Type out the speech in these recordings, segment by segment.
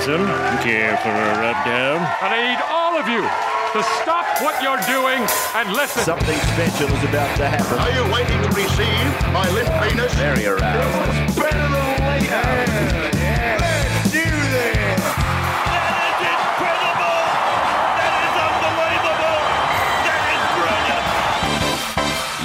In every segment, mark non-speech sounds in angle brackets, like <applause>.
Robinson. Care for a rub down? And I need all of you to stop what you're doing and listen. Something special is about to happen. Are you waiting to receive my limp penis? Very aroused. Better than later.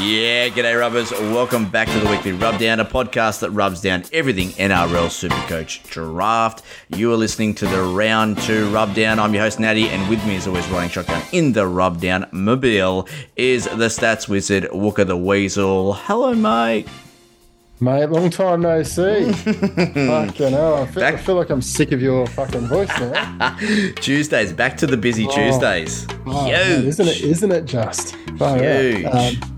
Yeah, g'day rubbers. Welcome back to the weekly Rub Down, a podcast that rubs down everything NRL Supercoach Draft. You are listening to the round two Rub Down. I'm your host Natty, and with me, as always, riding shotgun in the Rub Down mobile is the stats wizard Wooker the Weasel. Hello, mate. Mate, long time no see. <laughs> fucking hell. I feel, I feel like I'm sick of your fucking voice now. <laughs> Tuesdays, back to the busy Tuesdays. Oh, man, Huge. isn't it? Isn't it just? Huge. Um,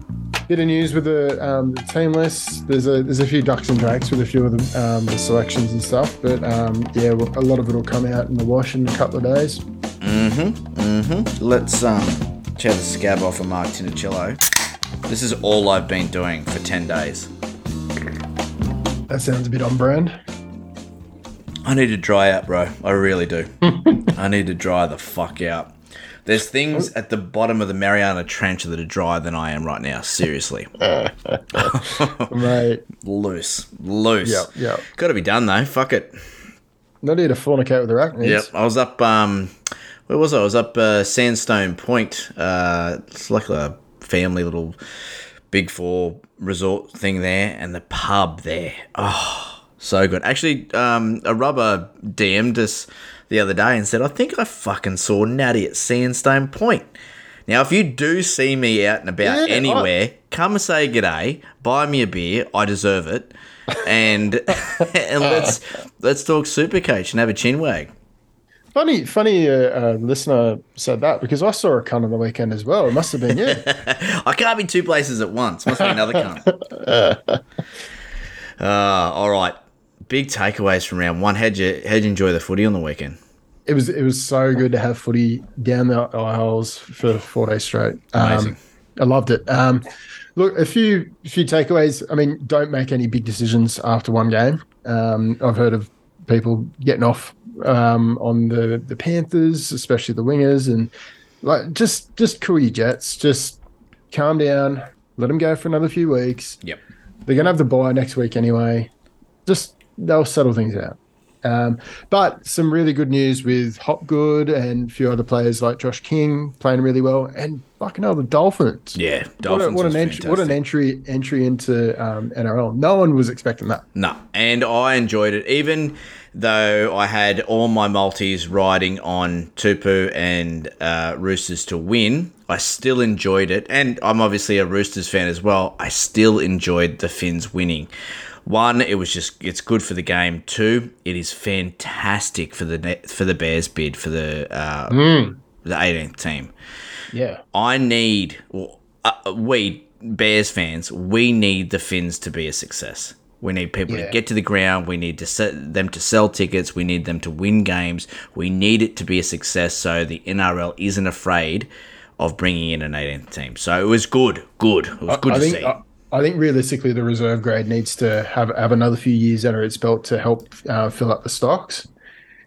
bit of news with the, um, the team list. There's a there's a few ducks and drakes with a few of the, um, the selections and stuff. But um, yeah, a lot of it will come out in the wash in a couple of days. Mhm. Mhm. Let's um tear the scab off of Mark Tinicello. This is all I've been doing for 10 days. That sounds a bit on brand. I need to dry out, bro. I really do. <laughs> I need to dry the fuck out. There's things at the bottom of the Mariana Trench that are drier than I am right now. Seriously. <laughs> Mate, loose. Loose. Yep, yep. Got to be done, though. Fuck it. not here to fornicate with the arachnids. Yep. I was up, um, where was I? I was up uh, Sandstone Point. Uh, it's like a family little Big Four resort thing there, and the pub there. Oh, so good. Actually, um, a rubber DM'd us the other day and said, I think I fucking saw Natty at Sandstone Point. Now, if you do see me out and about Yeah, I- anywhere, come and say g'day, buy me a beer. I deserve it. And <laughs> <laughs> and let's let's talk Supercoach and have a chin wag. Funny, funny. Uh, uh, listener said that because I saw a cunt on the weekend as well. It must have been you. <laughs> I can't be two places at once. Must be another cunt. uh, all right. Big takeaways from round one. How'd you how'd you enjoy the footy on the weekend? It was it was so good to have footy down the aisles for four days straight. Um, Amazing. I loved it. Um, look, a few few takeaways. I mean, don't make any big decisions after one game. Um, I've heard of people getting off um, on the the Panthers, especially the wingers, and like just just cool your jets. Just calm down. Let them go for another few weeks. Yep. They're gonna have the bye next week anyway. Just they'll settle things out. Um, but some really good news with Hopgood and a few other players like Josh King playing really well, and fucking hell, the Dolphins. Yeah, What, a, Dolphins. what an entry! What an entry entry into um, NRL. No one was expecting that. No, and I enjoyed it, even though I had all my multis riding on Tupou and uh, Roosters to win. I still enjoyed it, and I'm obviously a Roosters fan as well. I still enjoyed the Phins winning. One, it was just it's good for the game. Two, it is fantastic for the for the Bears bid for the uh, the 18th team. Yeah, I need, well, uh, we Bears fans, we need the Phins to be a success. We need people Yeah. to get to the ground. We need to set them to sell tickets. We need them to win games. We need it to be a success so the NRL isn't afraid of bringing in an 18th team. So it was good, good. It was good I to think see. I, I think realistically the reserve grade needs to have have another few years under its belt to help uh, fill up the stocks.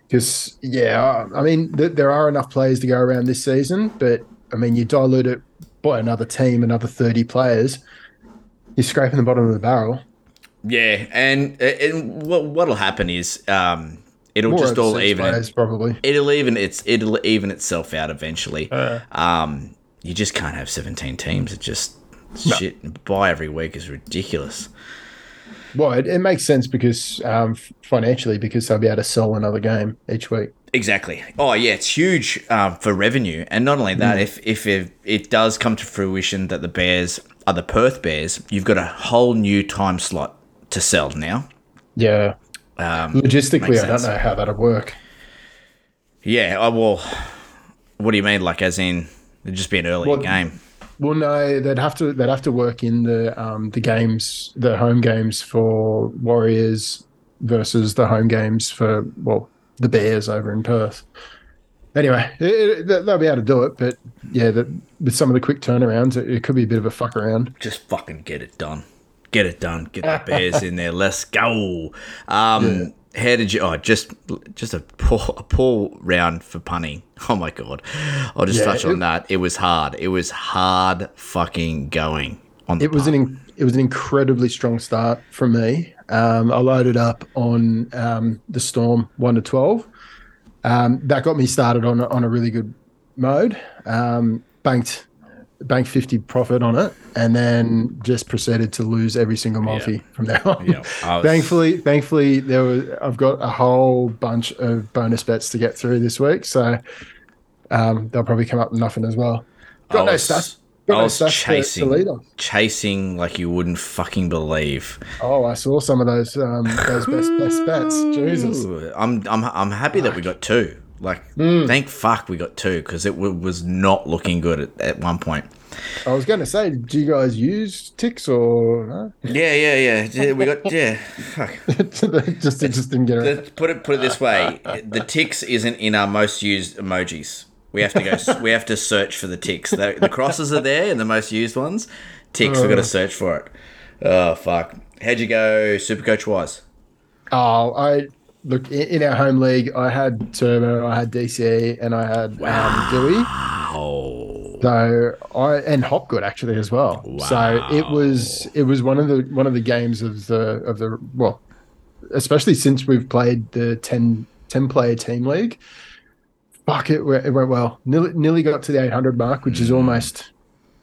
Because yeah, I mean th- there are enough players to go around this season, but I mean you dilute it by another team, another thirty players, you're scraping the bottom of the barrel. yeah, and and what what'll happen is um, it'll More just all overseas even it. players, probably. it'll even it's it'll even itself out eventually. um, you just can't have seventeen teams. It just shit buy every week is ridiculous. Well, it, it makes sense because um, financially, because they'll be able to sell another game each week. Exactly. Oh yeah, it's huge um, for revenue, and not only that, if if it, it does come to fruition that the Bears are the Perth Bears, you've got a whole new time slot to sell now. Yeah. Um, Logistically, I don't know how that'll work. Yeah. Oh, well, what do you mean? Like, as in, it'd just be an earlier Well, game. Well, no, they'd have to they'd have to work in the um, the games, the home games for Warriors versus the home games for well the Bears over in Perth. Anyway, it, it, they- they'll be able to do it, but yeah, that with some of the quick turnarounds, it, it could be a bit of a fuck around. Just fucking get it done. Get it done. Get the Bears in there. Let's go. Um, how did you? Oh, just just a poor a poor round for punting. <laughs> Oh my god, I'll just Yeah, touch on it- that. It was hard. It was hard fucking going on. It was an punt. in, it was an incredibly strong start from me. Um, I loaded up on um, the Storm one to twelve. Um, that got me started on a- on a really good mode. Um, banked banked fifty profit on it, and then just proceeded to lose every single multi from there on. Yeah, <laughs> was- thankfully, thankfully there was I've got a whole bunch of bonus bets to get through this week, so um, they'll probably come up with nothing as well. Got I no was- stats. I Got no was stats to- to chasing, lead on. chasing like you wouldn't fucking believe. Oh, I saw some of those um, those best best bets. Jesus. I'm I'm I'm happy that we got two. Like, Hmm. thank fuck we got two because it w- was not looking good at, at one point. I was going to say, do you guys use ticks or no? <laughs> Yeah, yeah, yeah. yeah, We got yeah. Fuck. <laughs> just just didn't get it. Put it put it this way: the ticks isn't in our most used emojis. We have to go. <laughs> we have to search for the ticks. The, the crosses are there, and the most used ones. Ticks. We've got to search for it. Oh fuck! How'd you go, Supercoach wise? Oh, I look in, in our home league. I had Turbo, I had DCE, and I had um, Doueihi. Oh, So I and Hopgood actually as well. Wow. So it was it was one of the one of the games of the of the well, especially since we've played the 10, 10 player team league. Fuck it, it went well. Nearly, nearly got to the eight hundred mark, which is almost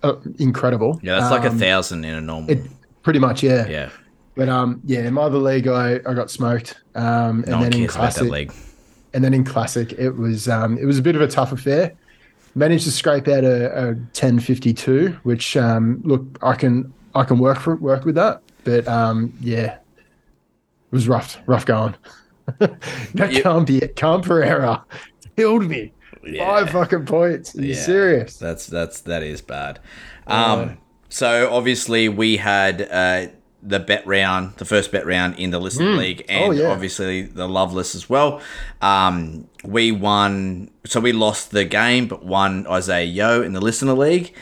uh, incredible. yeah, that's like a Um, thousand in a normal. It pretty much yeah. yeah, But um yeah, in my other league I, I got smoked. Um and no then in cares about that classic and then in classic it was um it was a bit of a tough affair. Managed to scrape out a, a ten fifty two, which um look I can I can work for work with that. But um yeah. It was rough, rough going. <laughs> that You- can't be it. Can't Pereira killed me. Five fucking points. Are you Yeah. serious? That's that's that is bad. Um, so obviously we had uh, the bet round, the first bet round in the listening league, and Oh, yeah. obviously the Loveless as well. Um, we won, so we lost the game, but won Isaah Yeo in the listener league,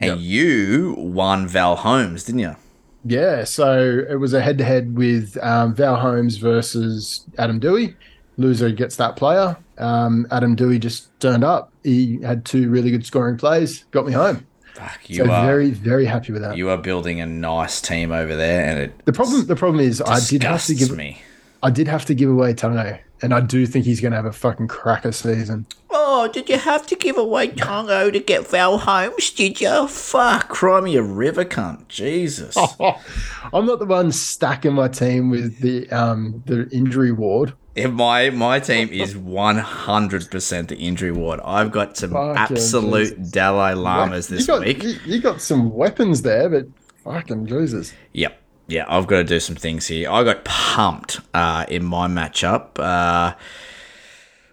and you won Val Holmes, didn't you? Yeah, so it was a head to head with um, Val Holmes versus Adam Doueihi. Loser gets that player. Um, Adam Doueihi just turned up. He had two really good scoring plays, got me home. Fuck, you So are very, very happy with that. you are building a nice team over there, and it the problem, the problem is, I did have to give, me. I did have to give away Tano, and I do think he's going to have a fucking cracker season. Oh, did you have to give away Tongo to get Val Holmes, did you? Fuck, cry me a river cunt. Jesus. <laughs> I'm not the one stacking my team with the um the injury ward. If my my team is 100% the injury ward. I've got some Fucking absolute Jesus. Dalai Lamas you this got, week. You, you got some weapons there, but fucking Jesus. Yep. Yeah, I've got to do some things here. I got pumped uh, in my matchup. Uh,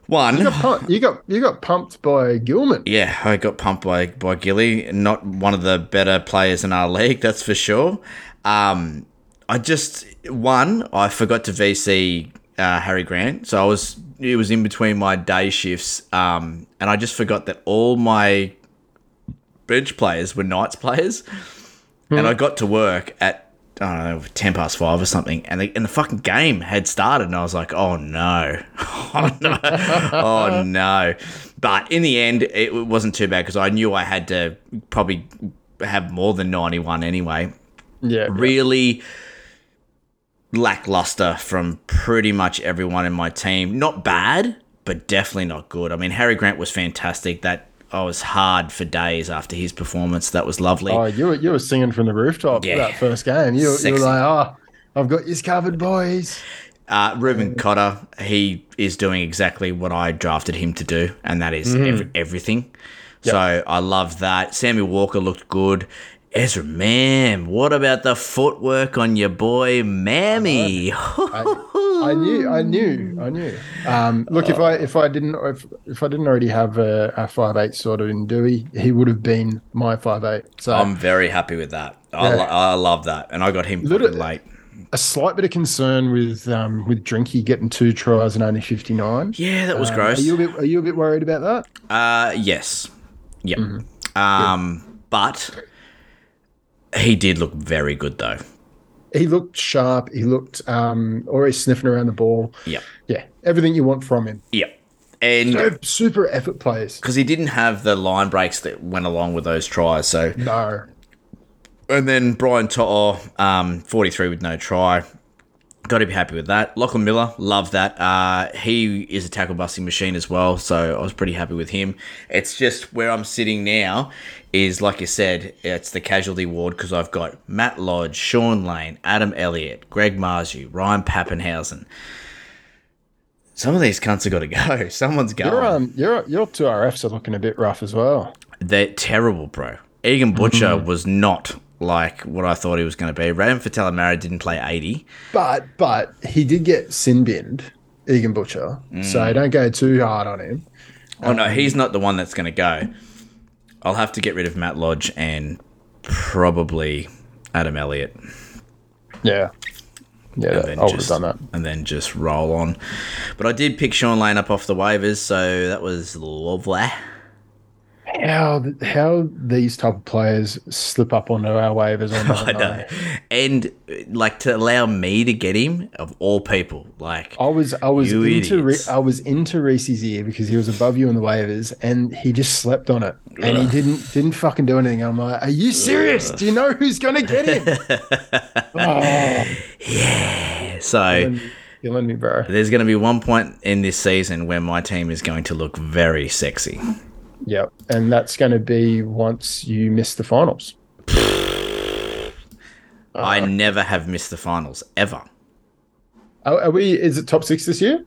one, Pump- You got you got pumped by Gilman. yeah, I got pumped by by Gilly. Not one of the better players in our league, that's for sure. Um, I just one, I forgot to VC uh, Harry Grant, so I was it was in between my day shifts, um, and I just forgot that all my bench players were Knights players, and I got to work at. I don't know, ten past five or something, and the, and the fucking game had started, and I was like, "Oh no, <laughs> oh no, oh no!" But in the end, it wasn't too bad because I knew I had to probably have more than ninety-one anyway. Yeah, really lackluster from pretty much everyone in my team. Not bad, but definitely not good. I mean, Harry Grant was fantastic. That I was hard for days after his performance. That was lovely. Oh, you were you were singing from the rooftop Yeah. that first game. You, you were like, oh, I've got you covered, boys. Uh, Reuben Cotter, he is doing exactly what I drafted him to do, and that is every, everything. So I love that. Sammy Walker looked good. Ezra, man, what about the footwork on your boy, Mammy? I knew, I knew, I knew. Um, look, if I if I didn't if, if I didn't already have a, a five eight sort of in Doueihi, he would have been my five eight. So I'm very happy with that. I, Yeah. lo- I love that, and I got him Little- late. a slight bit of concern with um, with Drinky getting two tries and only fifty nine. Yeah, that was Are gross. you a bit are you a bit worried about that? uh, yes, yep. Mm-hmm. Um, but he did look very good though. he looked sharp. He looked um, always sniffing around the ball. Yeah, Yeah, everything you want from him. Yeah, And So super effort plays. because he didn't have the line breaks that went along with those tries, so No, And then Brian To'o, um, 43 with no try. Got to be happy with that. Lachlan Miller, love that. Uh, he is a tackle busting machine as well, so I was pretty happy with him. It's just where I'm sitting now is, like you said, it's the casualty ward because I've got Matt Lodge, Shaun Lane, Adam Elliott, Greg Marzhew, Ryan Papenhuyzen. Some of these cunts have got to go. <laughs> Someone's going. your um, your your two RFs are looking a bit rough as well. They're terrible, bro. Egan Butcher was not like what I thought he was going to be. Raymond Faitala-Mariner didn't play 80. But but he did get sin binned, Egan Butcher. So mm. don't go too hard on him. Oh, no, um, he's not the one that's going to go. I'll have to get rid of Matt Lodge and probably Adam Elliott. Yeah, yeah, I would have done that. And then just roll on. But I did pick Shaun Lane up off the waivers, so that was lovely. How how these type of players slip up onto our waivers? On <laughs> I know. And like to allow me to get him, of all people, like. I was I was into Re- I was into Reese's ear because he was above you on the waivers and he just slept on it and he didn't didn't fucking do anything. I'm like, are you serious? Do you know who's gonna get him? <laughs> oh, So. killing me, bro. There's going to be one point in this season where my team is going to look very sexy. Yep, and that's going to be once you miss the finals. <sighs> I never have missed the finals ever. Are, are we? Is it top six this year?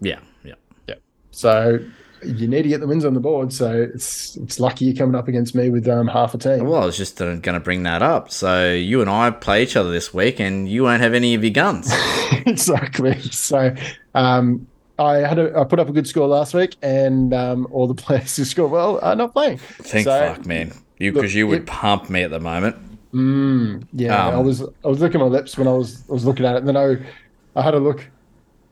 Yeah, yeah. Yep. So you need to get the wins on the board. So it's it's lucky you're coming up against me with um, half a team. Well, I was just going to bring that up. So you and I play each other this week, and you won't have any of your guns. <laughs> exactly. So um, I had a, I put up a good score last week, and um, all the <laughs> players who score well are not playing. Thank So, fuck, man. You because you would it- pump me at the moment. Yeah, I Um, was I was licking my lips when I was I was looking at it, and then I I had a look,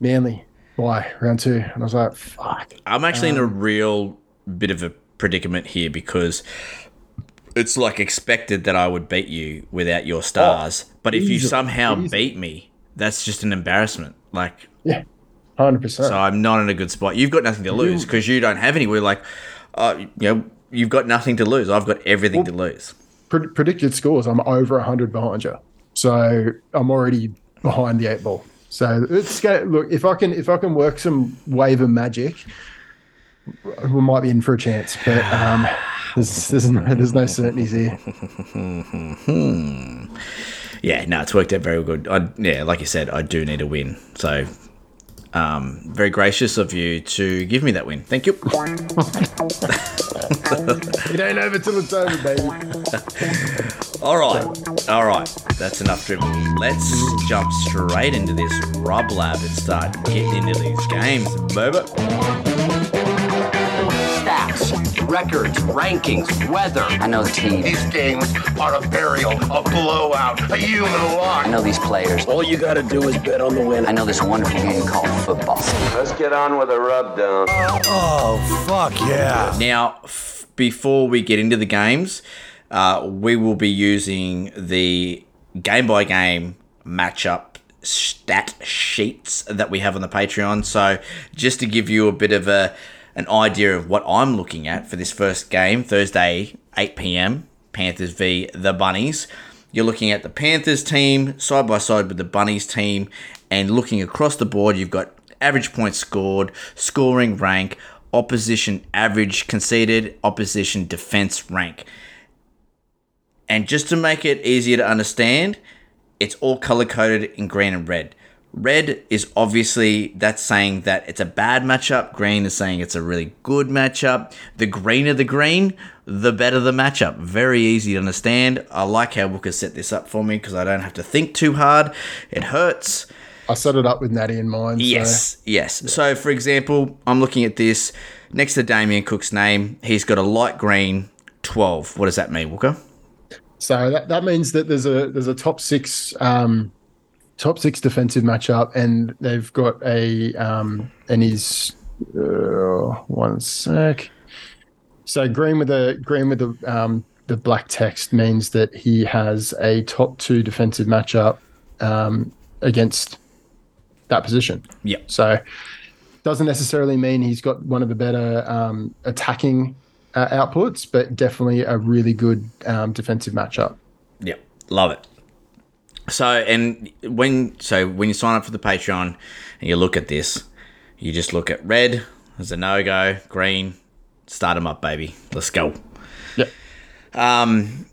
Manly, why round two, and I was like, fuck. I'm actually in a real bit of a predicament here because it's like expected that I would beat you without your stars. but if you somehow easily. beat me, that's just an embarrassment. Like Yeah, hundred percent. So I'm not in a good spot. You've got nothing to lose because you don't have any. We're like, uh, you know, you've got nothing to lose. I've got everything to lose. Pred- predicted scores, I'm over hundred behind you, so I'm already behind the eight ball. So it's go look if I can if I can work some waiver magic, we might be in for a chance. But um, there's there's no, there's no certainties here. <laughs> Yeah, no, it's worked out very good. I, yeah, like you said, I do need a win. So, um, very gracious of you to give me that win. Thank you. <laughs> It ain't over till it's over, baby. <laughs> All right, all right. That's enough dribbling. Let's jump straight into this Rob Lab and start getting into these games, baby. Stats, records, rankings, weather. I know the team. These games are a burial, a blowout, a human I know these players. All you gotta do is bet on the win. I know this wonderful game called football. Let's get on with the rubdown. Oh, fuck yeah. Now, f- before we get into the games, uh, we will be using the game by game matchup stat sheets that we have on the Patreon. So, just to give you a bit of a an idea of what I'm looking at for this first game, Thursday, 8 p.m. Panthers v the Bunnies. You're looking at the Panthers team side by side with the Bunnies team, and looking across the board, you've got average points scored, scoring rank, opposition average conceded, opposition defense rank. And just to make it easier to understand, it's all color coded in green and red. Red is obviously that's saying that it's a bad matchup. Green is saying it's a really good matchup. The greener the green, the better the matchup. Very easy to understand. I like how Booker set this up for me because I don't have to think too hard. It hurts. I set it up with Natty in mind. so- Yes, yes. So, for example, I'm looking at this next to Damien Cook's name. He's got a light green 12. What does that mean, Walker? So that, that means that there's a there's a top six um, top six defensive matchup, and they've got a um, and he's uh, one sec. So green with the green with the um, the black text means that he has a top two defensive matchup um, against that position. Yeah. So doesn't necessarily mean he's got one of the better um, attacking uh, outputs, but definitely a really good um, defensive matchup. Yeah, love it. So and when so when you sign up for the Patreon and you look at this, you just look at red as a no go, green, start them up, baby. Let's go. Yep. Um.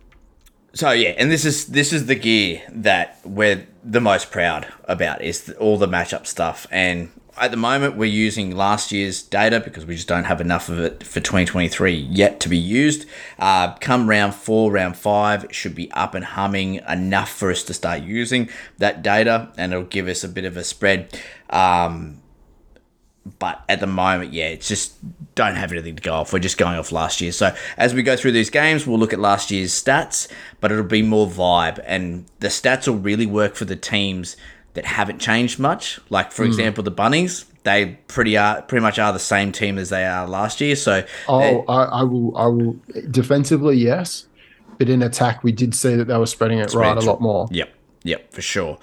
So yeah, and this is this is the gear that we're the most proud about is all the matchup stuff. And at the moment, we're using last year's data because we just don't have enough of it for 2023 yet to be used. Uh, come round four, round five, it should be up and humming enough for us to start using that data, and it'll give us a bit of a spread. Um, but at the moment, yeah, it's just don't have anything to go off. We're just going off last year. So as we go through these games, we'll look at last year's stats, but it'll be more vibe, and the stats will really work for the teams that haven't changed much. Like for Mm. example, the Bunnies, they pretty are pretty much are the same team as they are last year. So Oh, I, I will. I will. Defensively, yes, but in attack, we did see that they were spreading it right a lot more. Yep, yep, for sure.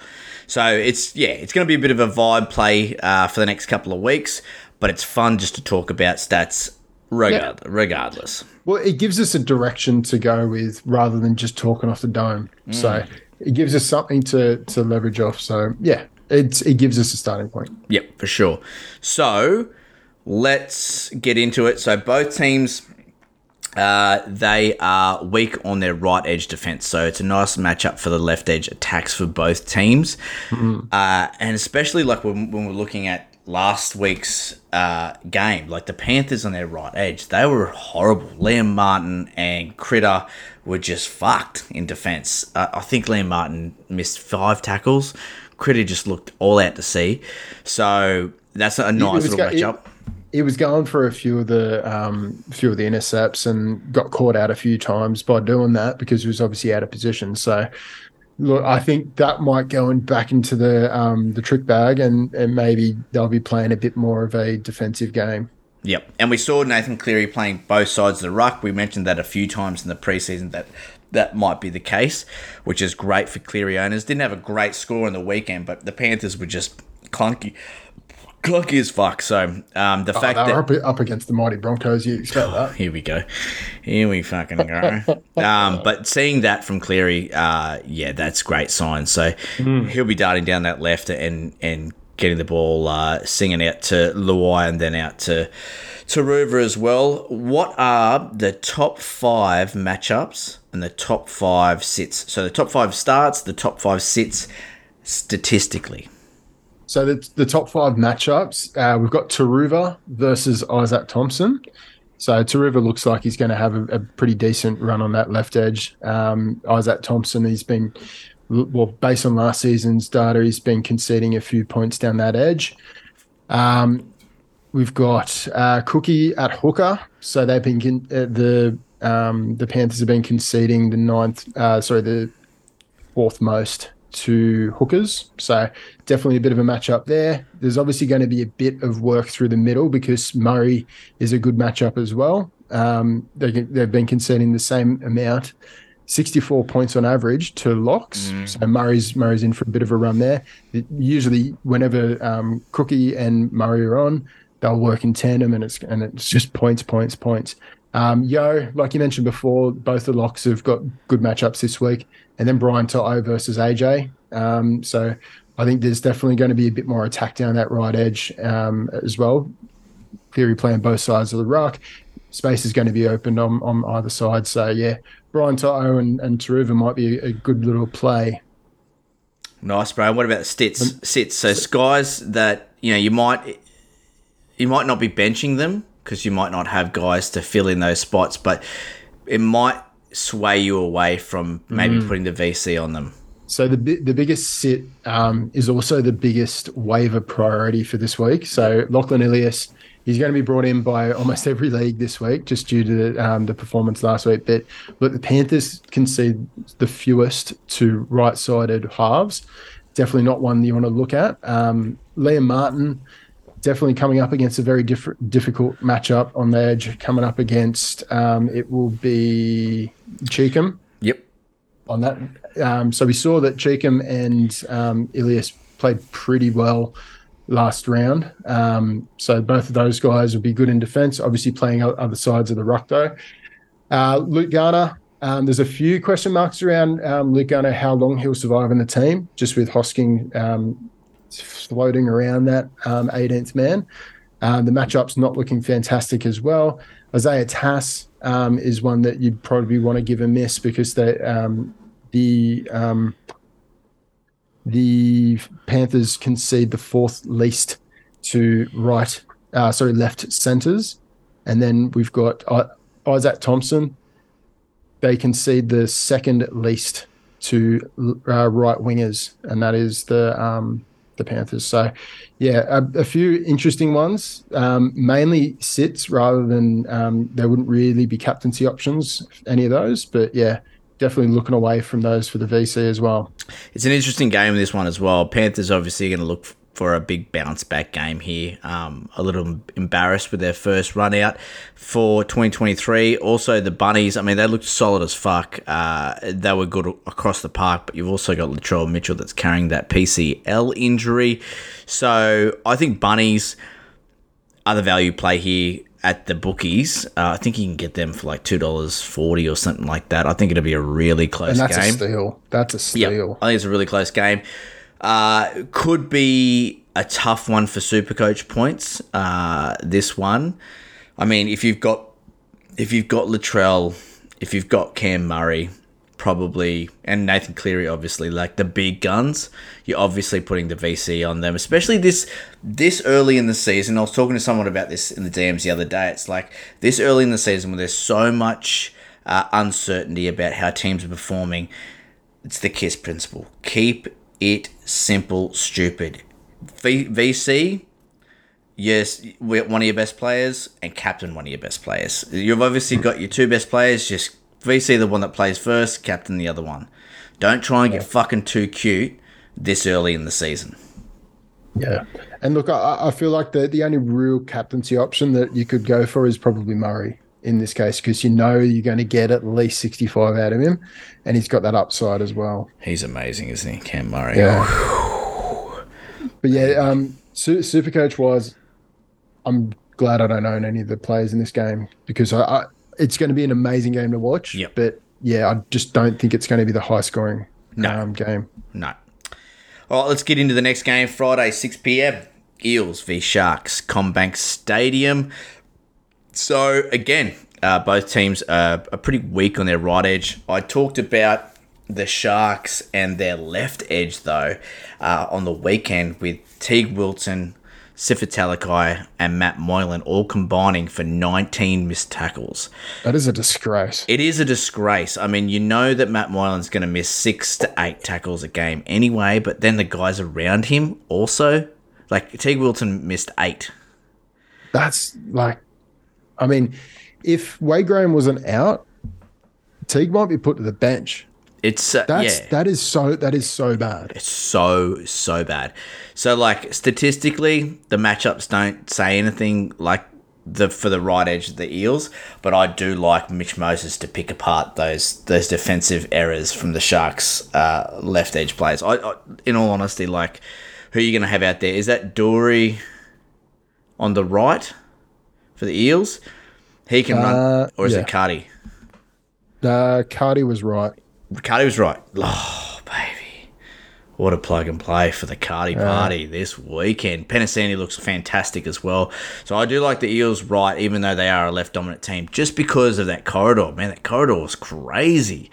So it's yeah, it's going to be a bit of a vibe play uh, for the next couple of weeks, but it's fun just to talk about stats regard- regardless. Well, it gives us a direction to go with rather than just talking off the dome. Mm. So it gives us something to to leverage off. So yeah, it's it gives us a starting point. Yep, for sure. So let's get into it. So both teams. Uh, they are weak on their right edge defense, so it's a nice matchup for the left edge attacks for both teams. Uh, and especially like when, when we're looking at last week's uh, game, like the Panthers on their right edge, they were horrible. Liam Martin and Critter were just fucked in defense. Uh, I think Liam Martin missed five tackles. Critter just looked all out to sea. So that's a nice little go- matchup. He was going for a few of the um, few of the intercepts and got caught out a few times by doing that because he was obviously out of position. So, look, I think that might go in back into the um, the trick bag, and and maybe they'll be playing a bit more of a defensive game. Yep. And we saw Nathan Cleary playing both sides of the ruck. We mentioned that a few times in the preseason that that might be the case, which is great for Cleary owners. Didn't have a great score in the weekend, but the Panthers were just clunky. Clunky as fuck. So um, the Oh, fact that up, up against the mighty Broncos. You expect that? here we go. Here we fucking go. um, but seeing that from Cleary, uh, yeah, that's great sign. So he'll be darting down that left and and getting the ball, uh, singing out to Luai and then out to to Ruver as well. What are the top five matchups and the top five sits? So the top five starts, the top five sits statistically. So the, the top five matchups, uh, we've got Turuva versus Izaac Thompson. So Turuva looks like he's going to have a, a pretty decent run on that left edge. Um, Izaac Thompson, he's been, well, based on last season's data, he's been conceding a few points down that edge. Um, we've got uh, Cookie at hooker. So they've been con- uh, the um, the Panthers have been conceding the ninth, uh, sorry, the fourth most to hookers. So definitely a bit of a matchup there. There's obviously going to be a bit of work through the middle because Murray is a good matchup as well. Um, they, they've been conceding the same amount, 64 points on average to locks. So Murray's Murray's in for a bit of a run there. Usually, whenever um, Cookie and Murray are on, they'll work in tandem, and it's and it's just points, points, points. Um, Yeo, like you mentioned before, both the locks have got good matchups this week, and then Brian Toto versus AJ. Um, so I think there's definitely going to be a bit more attack down that right edge um, as well. Cleary playing both sides of the ruck. Space is going to be opened on, on either side. So yeah, Brian Toto and, and Turuva might be a, good little play. Nice, bro. What about the stits? Sits. So guys that you know you might you might not be benching them because you might not have guys to fill in those spots, but it might sway you away from maybe Mm. putting the VC on them. So the the biggest sit um, is also the biggest waiver priority for this week. So Lachlan Ilias, he's going to be brought in by almost every league this week, just due to the, um, the performance last week. But look, the Panthers concede the fewest to right-sided halves. Definitely not one you want to look at. Um, Liam Martin, definitely coming up against a very different, difficult matchup on the edge. Coming up against um, it will be Cheekham Yep. on that. Um, so we saw that Cheekham and um, Ilias played pretty well last round. Um, so both of those guys will be good in defence. Obviously playing other sides of the ruck though. Uh, Luke Garner. Um, there's a few question marks around um, Luke Garner, how long he'll survive in the team, just with Hosking um, floating around that um, 18th man. Um, the matchup's not looking fantastic as well. Isaiah Tass um, is one that you'd probably want to give a miss because they, um, the um, the Panthers concede the fourth least to right, uh, sorry, left centers, and then we've got uh, Izaac Thompson. They concede the second least to uh, right wingers, and that is the um, the Panthers. So, yeah, a, a few interesting ones. Um, mainly sits rather than um, there wouldn't really be captaincy options any of those, but yeah, definitely looking away from those for the VC as well. It's an interesting game, this one as well. Panthers obviously are going to look for a big bounce back game here. Um, a little embarrassed with their first run out for 2023. Also, the Bunnies, I mean, they looked solid as fuck. Uh, they were good across the park, but you've also got Latrell Mitchell that's carrying that PCL injury. So I think Bunnies are the value play here at the bookies. Uh, I think you can get them for like $2.40 or something like that. I think it'll be a really close game. And that's game. a steal. That's a steal. I think it's a really close game. Uh, could be a tough one for Supercoach points. Uh, this one, I mean, if you've got if you've got Latrell, if you've got Cam Murray, probably, and Nathan Cleary, obviously, like the big guns, you're obviously putting the VC on them, especially this this early in the season. I was talking to someone about this in the DMs the other day. It's like this early in the season where there's so much uh, uncertainty about how teams are performing. It's the KISS principle. Keep it simple, stupid. V- VC, yes, one of your best players, and captain one of your best players. You've obviously got your two best players. Just VC the one that plays first, captain the other one. Don't try and get fucking too cute this early in the season. Yeah. And look, I, I feel like the, the only real captaincy option that you could go for is probably Murray in this case, because you know you're going to get at least 65 out of him. And he's got that upside as well. He's amazing, isn't he, Cam Murray? Yeah. But yeah, um, Su- Supercoach wise, I'm glad I don't own any of the players in this game because I, I it's going to be an amazing game to watch. Yep. But yeah, I just don't think it's going to be the high scoring No. um, game. No. All right, let's get into the next game. Friday, 6 p.m. Eels v Sharks, CommBank Stadium. So, again, uh, both teams are, are pretty weak on their right edge. I talked about the Sharks and their left edge, though, uh, on the weekend with Teague Wilson, Sifa Talakai, and Matt Moylan all combining for 19 missed tackles. That is a disgrace. It is a disgrace. I mean, you know that Matt Moylan's going to miss six to eight tackles a game anyway, but then the guys around him also. Like, Teague Wilson missed eight. That's like, I mean, if Wade Graham wasn't out, Teague might be put to the bench. It's, uh, That's yeah. that is so that is so bad. It's so so bad. So like statistically, the matchups don't say anything like the for the right edge of the Eels, but I do like Mitch Moses to pick apart those those defensive errors from the Sharks uh, left edge players. I, I in all honesty, like who are you going to have out there? Is that Dory on the right for the Eels? He can Uh, run, or is yeah. it Cardi? Uh, Cardi was right. Cardi was right. Oh, baby. What a plug and play for the Cardi party this weekend. Penisini looks fantastic as well. So I do like the Eels right, even though they are a left dominant team, just because of that corridor. Man, that corridor was crazy.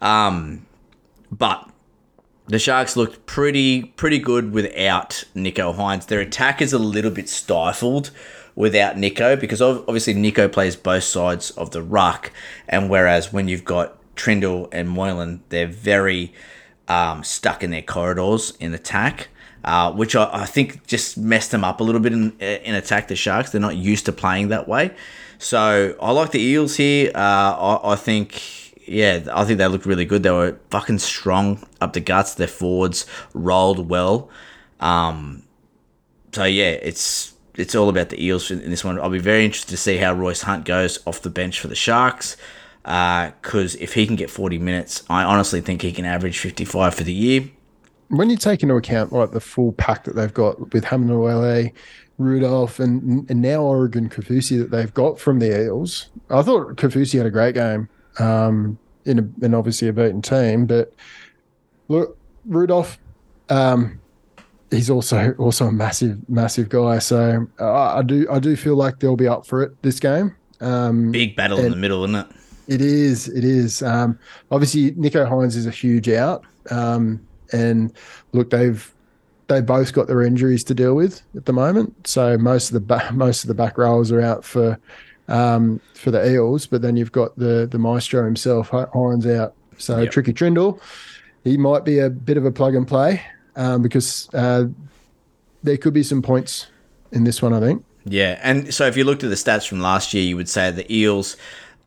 Um, but the Sharks looked pretty pretty good without Nicho Hynes. Their attack is a little bit stifled without Nicho because obviously Nicho plays both sides of the ruck, and whereas when you've got Trindall and Moylan, they're very um, stuck in their corridors in attack. Uh, which I, I think just messed them up a little bit in, in attack. The Sharks they're not used to playing that way, so I like the Eels here. Uh, I, I think yeah, I think they looked really good. They were fucking strong up the guts. Their forwards rolled well. Um, so yeah, it's it's all about the Eels in, this one. I'll be very interested to see how Royce Hunt goes off the bench for the Sharks. Because if he can get 40 minutes, I honestly think he can average 55 for the year. When you take into account like the full pack that they've got with Hamanoele, Rudolf, and and now Oregon Kaufusi that they've got from the Eels, I thought Kaufusi had a great game. Um, in a, in obviously a beaten team, but look, Rudolf, um, he's also also a massive massive guy. So uh, I do I do feel like they'll be up for it this game. Um, Big battle in the middle, isn't it? It is. It is. Um, obviously, Nicho Hynes is a huge out, um, and look, they've they both got their injuries to deal with at the moment. So most of the ba- <laughs> most of the back rows are out for um, for the Eels, but then you've got the the maestro himself, Hynes out. So Yep. Tricky Trindall, he might be a bit of a plug and play um, because uh, there could be some points in this one. I think. Yeah, and so if you looked at the stats from last year, you would say the Eels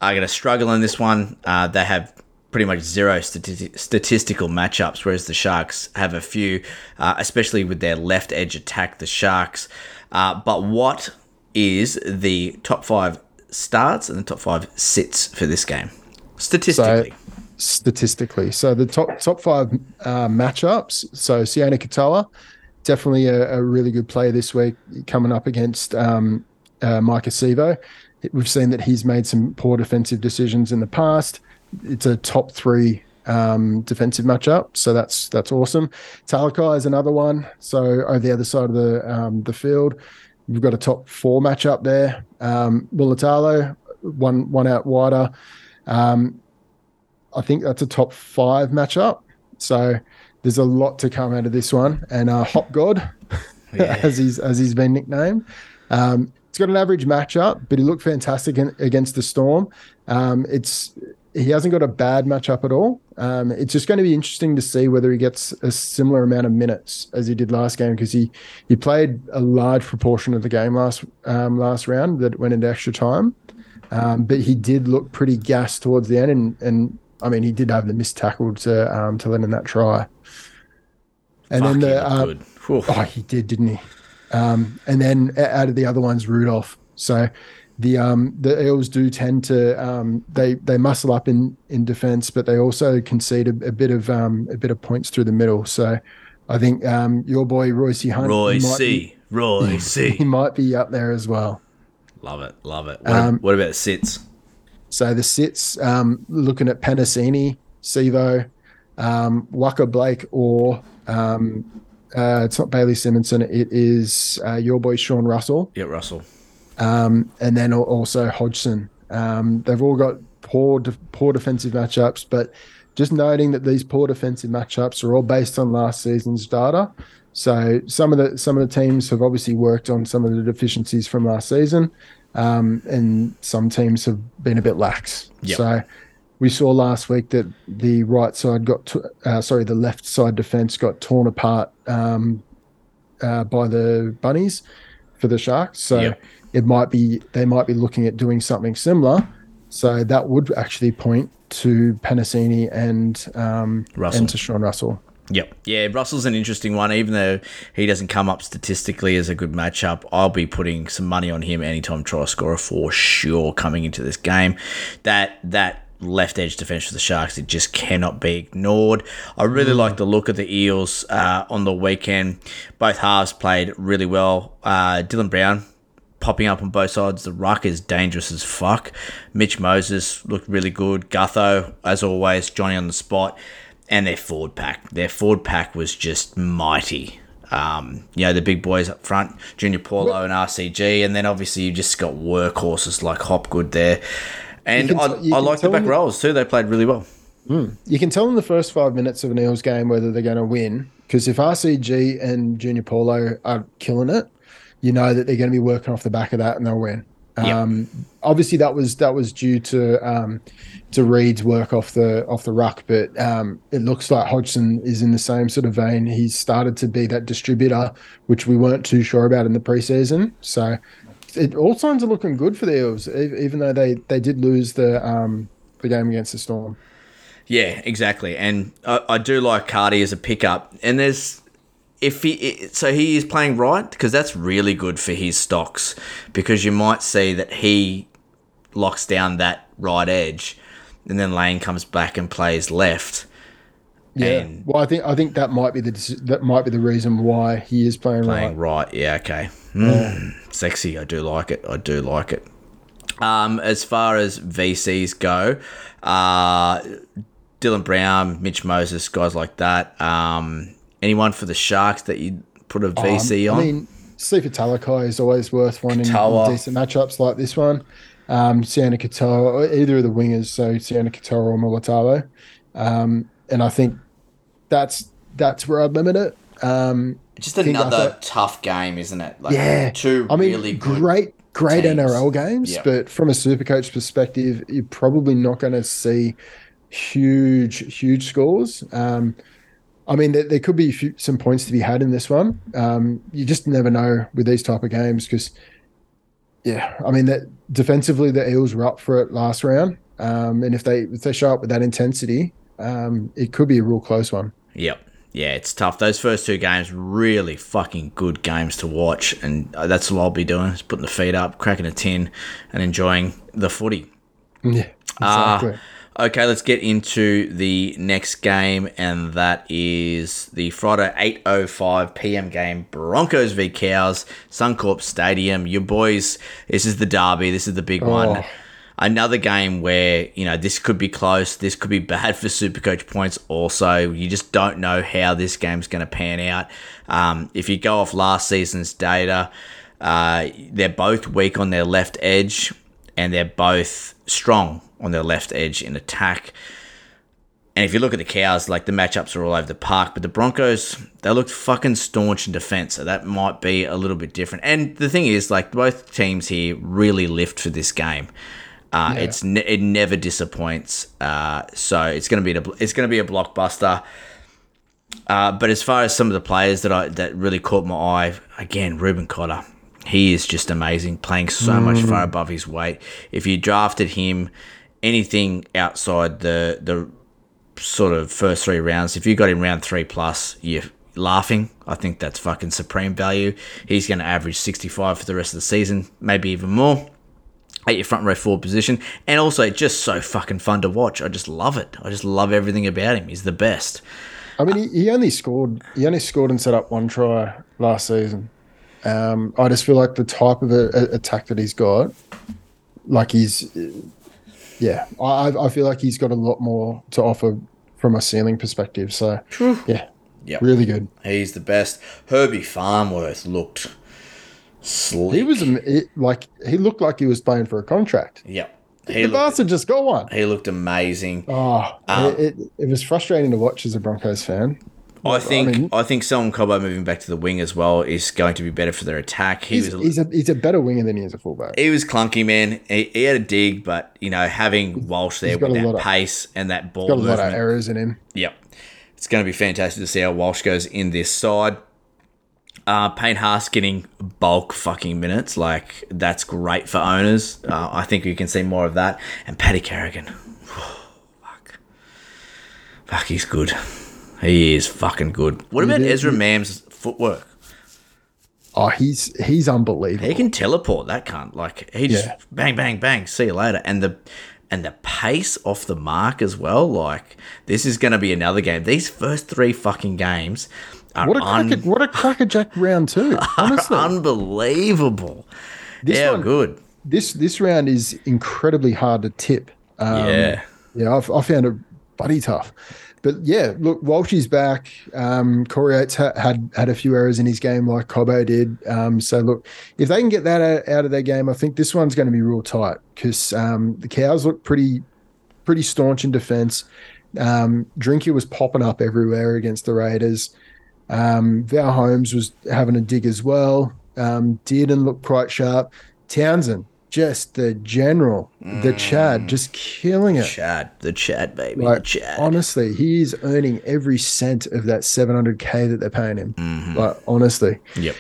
are going to struggle in this one. Uh, they have pretty much zero stati- statistical matchups, whereas the Sharks have a few, uh, especially with their left edge attack. The Sharks, uh, but what is the top five starts and the top five sits for this game statistically? Statistically. So the top top five uh, matchups. So Sione Katoa, definitely a, a really good player this week, coming up against um, uh, Maika Sivo. We've seen that he's made some poor defensive decisions in the past. It's a top three um, defensive matchup, so that's that's awesome. Talakai is another one. So over the other side of the um, the field, we've got a top four matchup there. Um, one one out wider. Um, I think that's a top five matchup. So there's a lot to come out of this one. And uh, Hop God, <laughs> as he's as he's been nicknamed, um, it's got an average matchup, but he looked fantastic in, against the Storm. Um, it's he hasn't got a bad matchup at all. Um, it's just going to be interesting to see whether he gets a similar amount of minutes as he did last game because he he played a large proportion of the game last um, last round that went into extra time. Um, but he did look pretty gassed towards the end, and, and I mean, he did have the missed tackle to um, to let in that try. And Fuck, then the uh, good. Oh, he did, didn't he? Um, and then out of the other ones, Rudolf. So the um, the Eels do tend to um, they they muscle up in in defence, but they also concede a, a bit of um, a bit of points through the middle. So I think um, your boy Royce Hunt, Roy C. <laughs> he might be up there as well. Love it, love it. What, Um, what about sits? So the sits, um, looking at Penisini, Sivo, um, Waqa Blake, or um, uh, it's not Bailey Simonsson. It is uh, your boy Sean Russell, Yeah, Russell. um, and then also Hodgson. Um, they've all got poor de- poor defensive matchups, but just noting that these poor defensive matchups are all based on last season's data. So some of the some of the teams have obviously worked on some of the deficiencies from last season, um, and some teams have been a bit lax. Yep. So we saw last week that the right side got, t- uh, sorry, the left side defense got torn apart um, uh, by the bunnies for the Sharks. So Yep. it might be they might be looking at doing something similar. So that would actually point to Penisini and um, Russell. and to Sean Russell. Yep. Yeah, Russell's an interesting one. Even though he doesn't come up statistically as a good matchup, I'll be putting some money on him anytime try scorer for sure coming into this game. That that left edge defense for the Sharks, it just cannot be ignored. I really like the look of the Eels uh, on the weekend. Both halves played really well. Uh, Dylan Brown popping up on both sides. The ruck is dangerous as fuck. Mitch Moses looked really good. Gutho, as always, Johnny on the spot. And their forward pack. Their forward pack was just mighty. Um, you know, the big boys up front, Junior Paulo and RCG. And then obviously you just got workhorses like Hopgood there. And I, like the back rows too. They played really well. You can tell in the first five minutes of an Eels game whether they're going to win because if RCG and Junior Paulo are killing it, you know that they're going to be working off the back of that and they'll win. Yep. Um, obviously, that was that was due to um, to Reed's work off the off the ruck, but um, it looks like Hodgson is in the same sort of vein. He's started to be that distributor, which we weren't too sure about in the preseason. So, it, all signs are looking good for the Eels, even though they they did lose the um, the game against the Storm. Yeah, exactly. And I, I do like Cardi as a pickup. And there's if he so he is playing right because that's really good for his stocks because you might see that he locks down that right edge, and then Lane comes back and plays left. Yeah. And- well, I think I think that might be the that might be the reason why he is playing, Playing right. right, yeah, okay. Mm, Sexy, I do like it. I do like it. Um, as far as VCs go, uh, Dylan Brown, Mitch Moses, guys like that. Um, anyone for the Sharks that you'd put a VC Um, on? I mean, Sifa Talakai is always worth one in, in decent matchups like this one. Um, Sione Katoa, either of the wingers, so Sione Katoa or Mulitalo. Um, and I think that's that's where I'd limit it. Um, Just another tough game, isn't it? Like yeah, two I mean, really good. great, great teams. NRL games, Yep. but from a Supercoach perspective, you're probably not going to see huge, huge scores. Um, I mean, there, there could be a few, some points to be had in this one. Um, you just never know with these type of games because, yeah, I mean that defensively the Eels were up for it last round, um, and if they if they show up with that intensity, um, it could be a real close one. Yep. Yeah, it's tough. Those first two games, really fucking good games to watch, and uh, that's all I'll be doing: is putting the feet up, cracking a tin, and enjoying the footy. Yeah, Ah, exactly. Okay, let's get into the next game, and that is the Friday 8.05 p.m. game, Broncos v Cows, Suncorp Stadium. Your boys, this is the derby. This is the big one. Oh. Another game where, you know, this could be close. This could be bad for Supercoach points also. You just don't know how this game's going to pan out. Um, if you go off last season's data, uh, they're both weak on their left edge and they're both strong on their left edge in attack. And if you look at the cows, like the matchups are all over the park, but the Broncos, they looked fucking staunch in defense, so that might be a little bit different. And the thing is, like both teams here really lift for this game. Uh, It's ne- it never disappoints, uh, so it's gonna be a, it's gonna be a blockbuster. Uh, but as far as some of the players that I that really caught my eye, again, Reuben Cotter, he is just amazing, playing so much far above his weight. If you drafted him, anything outside the the sort of first three rounds, if you got him round three plus, you're laughing. I think that's fucking supreme value. He's going to average 65 for the rest of the season, maybe even more. At your front row forward position, and also just so fucking fun to watch. I just love it. I just love everything about him. He's the best. I mean, he, only scored. He only scored and set up one try last season. Um, I just feel like the type of a, a, attack that he's got, like he's, yeah, I I feel like he's got a lot more to offer from a ceiling perspective. So, yeah, Yep. really good. He's the best. Herbie Farnworth looked sleek. He was it, like he looked like he was playing for a contract. Yep. The He looked, bastard just got one. he looked amazing. Oh, Um, it, it, it was frustrating to watch as a Broncos fan. I think I, mean- think Selwyn Cobbo moving back to the wing as well is going to be better for their attack. He He's, was he's a he's a better winger than he is a fullback. he was clunky, man. He, he had a dig, but you know, having Walsh there with that of- pace and that ball Got a lot of errors in him. Yep. It's going to be fantastic to see how Walsh goes in this side. Uh, Payne Haas getting bulk fucking minutes. Like, that's great for owners. Uh, I think we can see more of that. And Paddy Carrigan. <sighs> Fuck. Fuck, he's good. He is fucking good. What about is. Ezra Mam's footwork? Oh, he's he's unbelievable. He can teleport that cunt. Like he just Yeah. bang, bang, bang. See you later. And the and the pace off the mark as well. Like this is going to be another game. These first three fucking games are What a un- cracker, what a crackerjack round two. <laughs> Honestly, unbelievable. This yeah, one- good. this this round is incredibly hard to tip. Um, yeah, yeah, I've, I found it bloody tough. But yeah, look, Walshy's back. Um, Corey Oates ha- had had a few errors in his game, like Cobbo did. Um, so look, if they can get that out, out of their game, I think this one's going to be real tight because um, the Cows look pretty pretty staunch in defence. Um, Drinky was popping up everywhere against the Raiders. Um, Val Holmes was having a dig as well. Um, Dearden looked quite sharp. Townsend, just the general, the Chad, just killing it. Chad, the Chad baby, the Like Chad. honestly, he's earning every cent of that 700k that they're paying him. Mm-hmm. Like honestly, yep.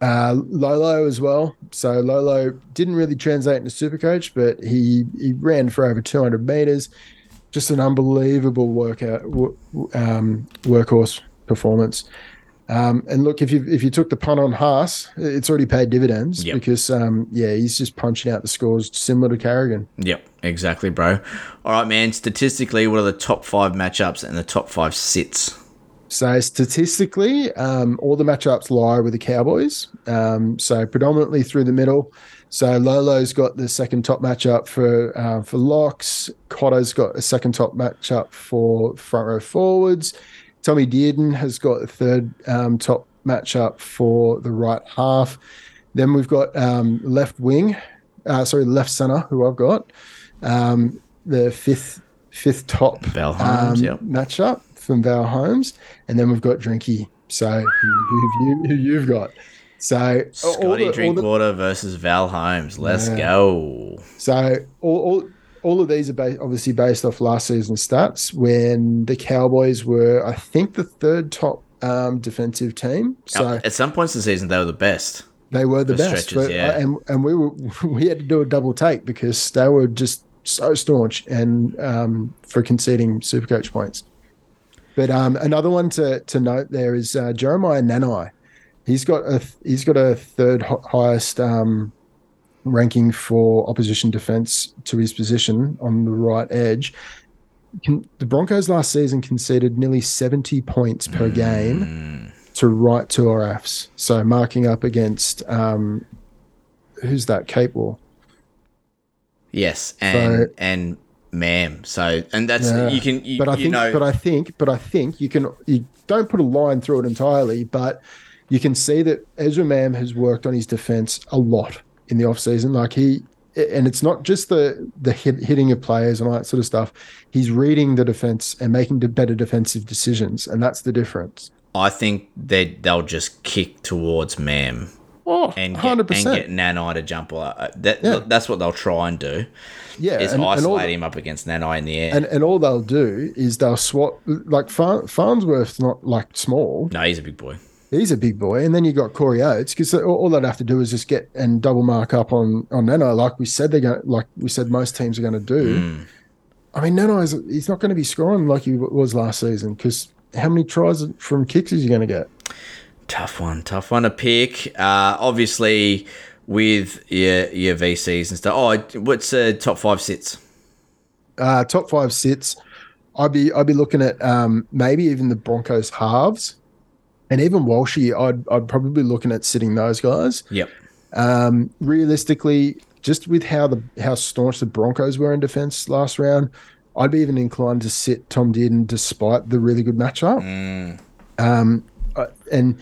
uh, Lolo as well. So Lolo didn't really translate into Supercoach, but he he ran for over 200 meters. Just an unbelievable workout um, workhorse performance. Um, and look, if you if you took the punt on Haas, it's already paid dividends Yep. because um, yeah, he's just punching out the scores similar to Carrigan. Yep, exactly, bro. All right, man. Statistically, what are the top five matchups and the top five sits? So statistically, um, all the matchups lie with the Cowboys. Um, so predominantly through the middle. So Lolo's got the second top matchup for uh, for locks. Cotter's got a second top matchup for front row forwards. Tommy Dearden has got the third um, top matchup for the right half. Then we've got um, left wing, uh, sorry, left center, who I've got. Um, the fifth fifth top Val Holmes, um, yep. matchup from Val Holmes, and then we've got Drinky. So who, who, have you, who you've got? So Scotty the- all the- Drinkwater versus Val Holmes. Let's Yeah. go. so all, all all of these are ba- obviously based off last season's stats when the Cowboys were, I think, the third top um, defensive team. So At some points in the season, they were the best. they were the best, stretches, but, yeah. uh, and and we were <laughs> we had to do a double take because they were just so staunch and um, for conceding super coach points. But um, another one to to note there is uh, Jeremiah Nanai. He's got a he's got a third hi- highest um, ranking for opposition defense to his position on the right edge. Can, the Broncos last season conceded nearly 70 points per game to right to RFs. So marking up against um, who's that? Capewell. Yes, and So- and Mam. So and that's Yeah. you can you, but I think, know but I think, but I think you can. You don't put a line through it entirely, but you can see that Ezra Mam has worked on his defense a lot in the off season. Like he, and it's not just the the hit, hitting of players and all that sort of stuff. He's reading the defense and making better defensive decisions, and that's the difference. I think they they'll just kick towards Mam Oh, and get, hundred and percent. get Nanai to jump. uh, That Yeah. that's what they'll try and do. Yeah, is and- and isolate the- him up against Nanai in the air. And and all they'll do is they'll swap like Farn, Farnworth's not like small. no, he's a big boy. He's a big boy, and then you got Corey Oates because all, all they'd have to do is just get and double mark up on on Nano, like we said they're going, like we said most teams are going to do. Hmm. I mean, Nano is he's not going to be scoring like he was last season because how many tries from kicks is he going to get? Tough one, tough one to pick. Uh, obviously, with your your VCs and stuff. Oh, what's uh, top five sits? Uh, top five sits. I'd be I'd be looking at um, maybe even the Broncos halves, and even Walshy. I'd I'd probably be looking at sitting those guys. Yep. Um, realistically, just with how the how staunch the Broncos were in defense last round, I'd be even inclined to sit Tom Dearden despite the really good matchup. Um, uh, and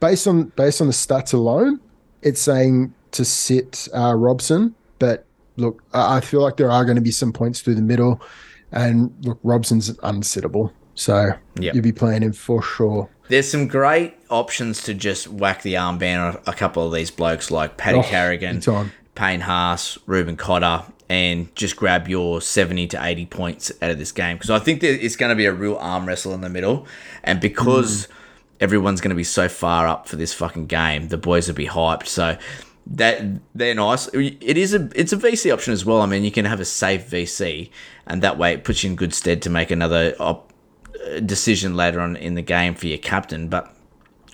based on based on the stats alone, it's saying to sit uh, Robson. But look, I I feel like there are going to be some points through the middle, and look, Robson's unsittable, so Yep. you'll be playing him for sure. There's some great options to just whack the armband on a couple of these blokes like Paddy Oh, Carrigan. Payne Haas, Reuben Cotter, and just grab your 70 to 80 points out of this game. Because I think it's going to be a real arm wrestle in the middle. And because hmm. everyone's going to be so far up for this fucking game, the boys will be hyped. So that they're nice. It is a it's a VC option as well. I mean, you can have a safe VC, and that way it puts you in good stead to make another op- decision later on in the game for your captain. But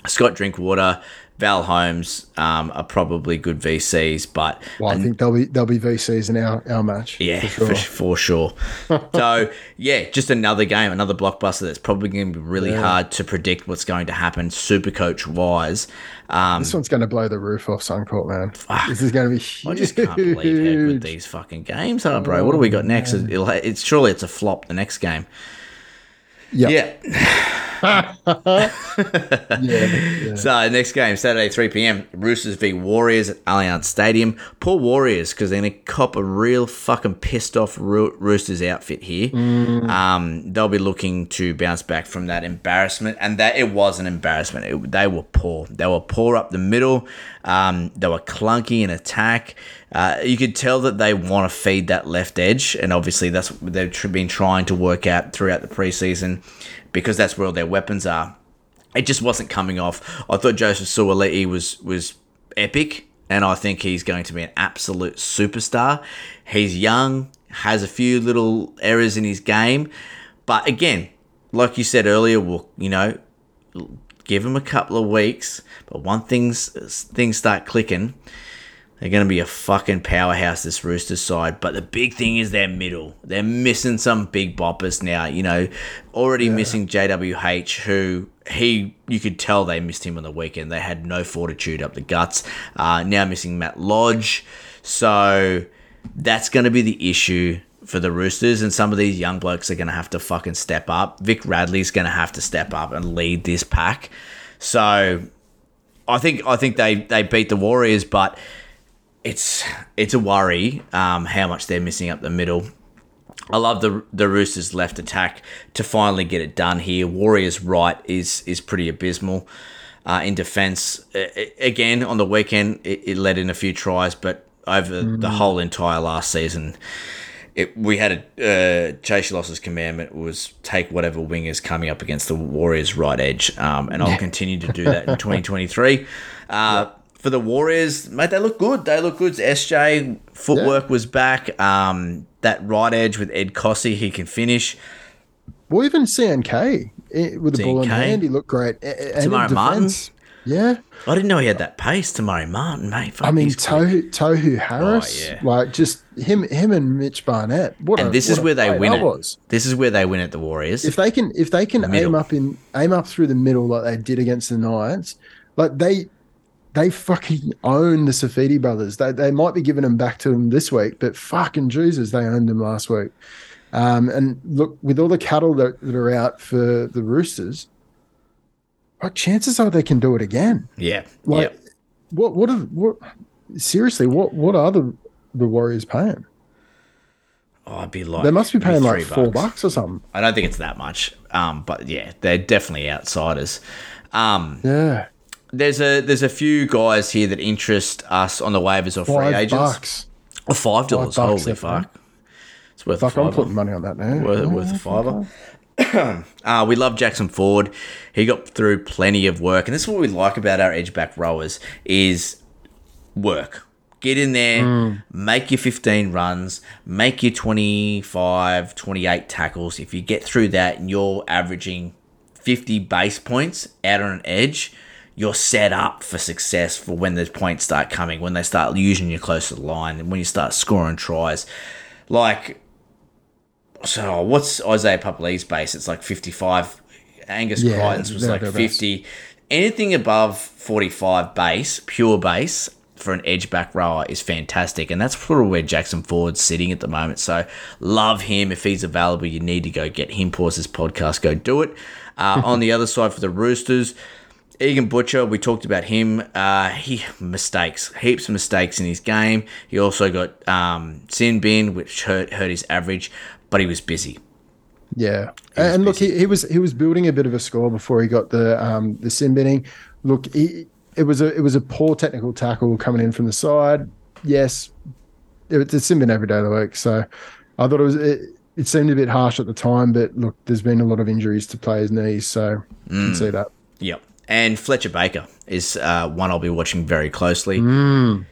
Scott Drinkwater, Val Holmes um, are probably good VCs, but Well, I think they'll be they'll be VCs in our our match. yeah, for for, sure. for sure. so <laughs> yeah, just another game, another blockbuster that's probably going to be really Yeah. hard to predict what's going to happen, super coach wise. Um, This one's going to blow the roof off Suncorp, man. This is going to be huge. I just can't believe how good these fucking games are, bro. What do we got next? It'll, it's surely it's a flop. The next game. Yep. Yeah. <laughs> <laughs> yeah, yeah. So next game Saturday 3 p.m. Roosters v Warriors at Allianz Stadium. Poor Warriors because they're gonna cop a real fucking pissed off Roo- Roosters outfit here. Mm. Um, they'll be looking to bounce back from that embarrassment, and that it was an embarrassment. It- they were poor. They were poor up the middle. Um, they were clunky in attack. Uh, you could tell that they want to feed that left edge, and obviously that's what they've been trying to work out throughout the preseason because that's where all their weapons are it just wasn't coming off. I thought Joseph Suaalii was was epic, and I think he's going to be an absolute superstar. He's young, has a few little errors in his game, but again, like you said earlier, we'll you know give him a couple of weeks, but one things things start clicking. They're going to be a fucking powerhouse, this Roosters side. But the big thing is their middle. They're missing some big boppers now. You know, already missing JWH, who he, you could tell they missed him on the weekend. They had no fortitude up the guts. Uh, now missing Matt Lodge. So that's going to be the issue for the Roosters. And some of these young blokes are going to have to fucking step up. Vic Radley's going to have to step up and lead this pack. So I think I think they, they beat the Warriors, but it's it's a worry um, how much they're missing up the middle. I love the the Roosters left attack to finally get it done here. Warriors right is is pretty abysmal uh, in defence. Again on the weekend, it, it let in a few tries, but over the whole entire last season, it, we had a uh, Chase Loss's commandment was take whatever wing is coming up against the Warriors right edge, um, and I'll <laughs> continue to do that in 2023. Uh, For the Warriors, mate, they look good. They look good. SJ footwork was back. Um, that right edge with Ed Kosi, he can finish. Well, even CNK eh, with the ball in hand, he looked great. A- a- and in Martin? Yeah. I didn't know he had that pace. Te Maire Martin, mate. Fuck, I mean. Tohu, Tohu Harris, Oh, yeah. like just him, him and Mitch Barnett. What and a- this is where they win it. Was. This is where they win at the Warriors. If they can, if they can aim up in, aim up through the middle like they did against the Knights, like they, they fucking own the Saifiti brothers. They, they might be giving them back to them this week, but fucking Jesus, they owned them last week. Um, and look, with all the cattle that, that are out for the Roosters, what chances are they can do it again? yeah, Like, yeah. what, what, are, what, seriously, what, what are the, the Warriors paying? Oh, I'd be like They must be paying like four bucks or something. I don't think it's that much. Um, but yeah, they're definitely outsiders. Um, Yeah. There's a there's a few guys here that interest us on the waivers or free Five agents. bucks. Oh, five dollars. Holy fuck! It's worth Fuck, I'm putting money on that now. Worth, worth a fiver. <clears throat> uh, we love Jackson Ford. He got through plenty of work, and this is what we like about our edge back rowers is work. Get in there, make your 15 runs, make your 25, 28 tackles. If you get through that and you're averaging 50 base points out on an edge, you're set up for success for when the points start coming, when they start using you close to the line, and when you start scoring tries. Like, so what's Isaiah Papali's base? It's like 55. Angus Yeah, Crichton's was like their best. 50. Anything above 45 base, pure base, for an edge back rower is fantastic. And that's sort of where Jackson Ford's sitting at the moment. So love him. If he's available, you need to go get him. Pause this podcast, go do it. Uh, on the other side for the Roosters, Egan Butcher, we talked about him. Uh, he mistakes, heaps of mistakes in his game. He also got um, sin bin, which hurt hurt his average, but he was busy. Yeah, and look, he, he was he was building a bit of a score before he got the um the sin binning. Look, he, it was a it was a poor technical tackle coming in from the side. Yes, it, it's a sin bin every day of the week. So I thought it was it, it seemed a bit harsh at the time, but look, there's been a lot of injuries to players' knees, so you can see that. Yep. And Fletcher Baker is uh, one I'll be watching very closely.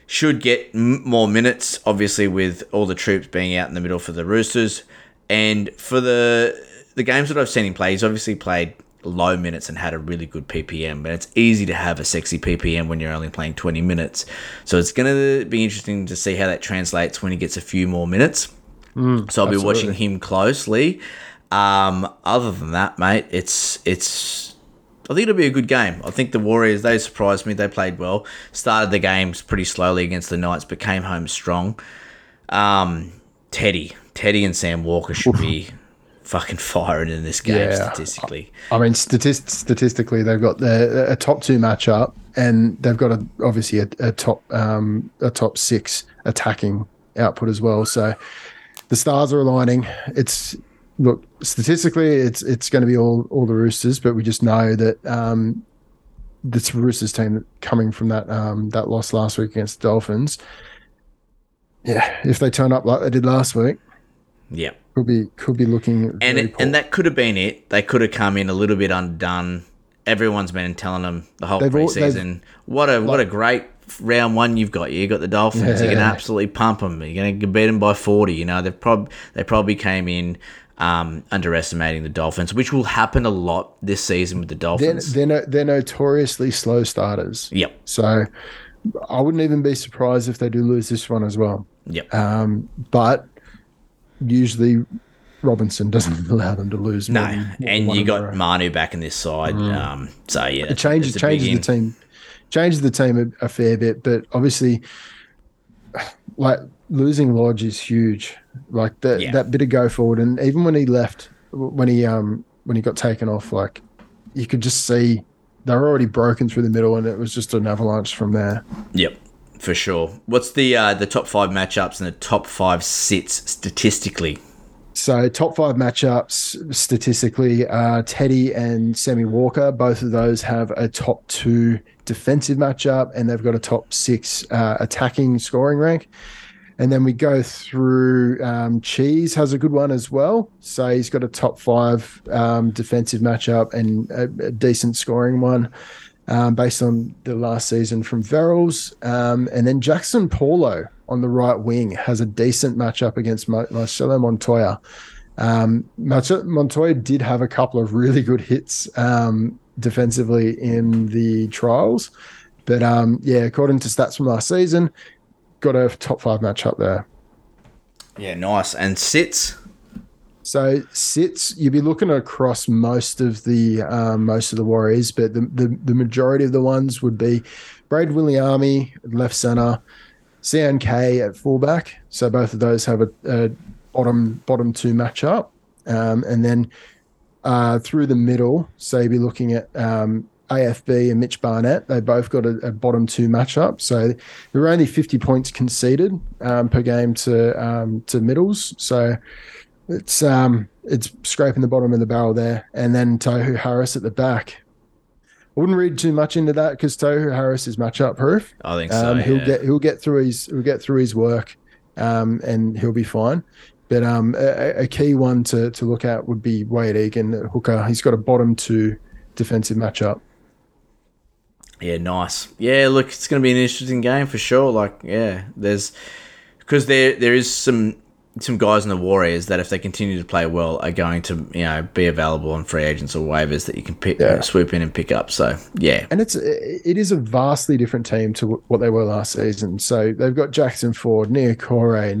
Should get m- more minutes, obviously, with all the troops being out in the middle for the Roosters. And for the the games that I've seen him play, he's obviously played low minutes and had a really good PPM. But it's easy to have a sexy PPM when you're only playing 20 minutes. So it's going to be interesting to see how that translates when he gets a few more minutes. so I'll be watching him closely. Um, other than that, mate, it's it's. I think it'll be a good game. I think the Warriors they surprised me. They played well. Started the games pretty slowly against the Knights, but came home strong. Um, Teddy, Teddy, and Sam Walker should be fucking firing in this game Yeah. statistically. I mean, statist- statistically, they've got the, a top two matchup, and they've got a, obviously a, a top um, a top six attacking output as well. So the stars are aligning. It's look statistically, it's it's going to be all all the Roosters, but we just know that um, this Roosters team coming from that um, that loss last week against the Dolphins. Yeah, if they turn up like they did last week, Yeah. could be could be looking and it, and that could have been it. They could have come in a little bit undone. Everyone's been telling them the whole They've preseason. they've- what a what a great round one you've got. You got the Dolphins. You're gonna absolutely pump them. You're gonna beat them by forty. You know they've prob they probably came in um, underestimating the Dolphins, which will happen a lot this season with the They're, Dolphins. they're, no, they're notoriously slow starters. yep, So I wouldn't even be surprised if they do lose this one as well. yep. Um, but usually Robinson doesn't <laughs> allow them to lose. no, than- more than and one you got row. Manu back in this side. Um, so yeah, it changes changes the team changes the team a, a fair bit but obviously <sighs> like losing lodge is huge like that Yeah. that bit of go forward and even when he left when he um when he got taken off like you could just see they were already broken through the middle and it was just an avalanche from there Yep, for sure. What's the uh, the top five matchups and the top five sits statistically? So top five matchups statistically, uh, Teddy and Sammy Walker, both of those have a top two defensive matchup, and they've got a top six uh, attacking scoring rank. And then we go through. Um, Cheese has a good one as well. So he's got a top five um, defensive matchup and a, a decent scoring one. Um, based on the last season from Verrills. Um, and then Jackson Paulo on the right wing has a decent matchup against Marcelo Montoya. Um, Montoya did have a couple of really good hits um, defensively in the trials. But um, yeah, according to stats from last season, got a top five matchup there. Yeah, nice. And sits. So sits, you'd be looking across most of the um, most of the Warriors, but the, the the majority of the ones would be Braid Williami left center, CNK at fullback. So both of those have a, a bottom bottom two matchup, um, and then uh, through the middle, so you'd be looking at um, AFB and Mitch Barnett. They both got a, a bottom two matchup. So there were only 50 points conceded um, per game to um, to middles. So it's um it's scraping the bottom of the barrel there. And then Tohu Harris at the back. I wouldn't read too much into that because Tohu Harris is matchup proof. I think so. Um, he'll get he'll get through his he'll get through his work, um, and he'll be fine. But um, a, a key one to to look at would be Wade Egan hooker. He's got a bottom two defensive matchup. Yeah, nice. Yeah, look, it's going to be an interesting game for sure. Like, yeah, there's because there there is some some guys in the Warriors that if they continue to play well are going to you know be available on free agents or waivers that you can pick Yeah. swoop in and pick up. So yeah, And it's it is a vastly different team to what they were last season. So they've got Jackson Ford, Nia Corey,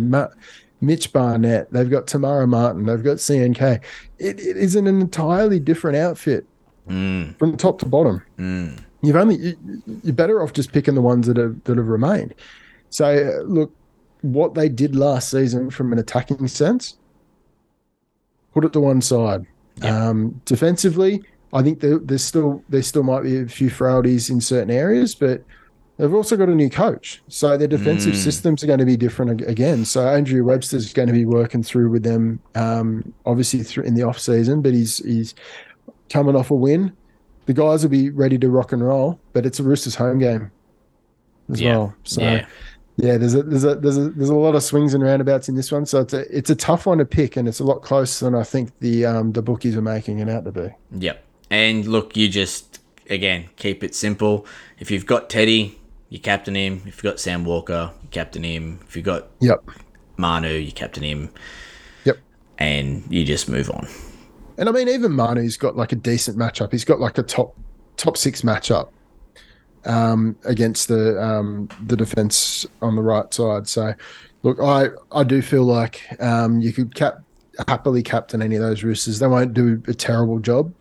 Mitch Barnett. They've got Te Maire Martin. They've got CNK. It, it is an entirely different outfit mm. from top to bottom. Mm. You've only you, you're better off just picking the ones that have that have remained. So uh, look, what they did last season from an attacking sense, put it to one side. Um, defensively, I think there, there's still there still might be a few frailties in certain areas, but they've also got a new coach, so their defensive systems are going to be different again. So Andrew Webster's going to be working through with them, um, obviously through in the off season, but he's he's coming off a win. The guys will be ready to rock and roll, but it's a Roosters home game as Yeah. well. So Yeah. yeah, there's a there's a there's a there's a lot of swings and roundabouts in this one. So it's a it's a tough one to pick, and it's a lot closer than I think the um the bookies are making it out to be. Yep. And look, you just again keep it simple. If you've got Teddy, you captain him. If you've got Sam Walker, you captain him. If you've got Yep. Manu, you captain him, Yep. and you just move on. And I mean, even Manu's got like a decent matchup. He's got like a top top six matchup um, against the um, the defense on the right side. So, look, I I do feel like um, you could cap happily captain any of those roosters. They won't do a terrible job.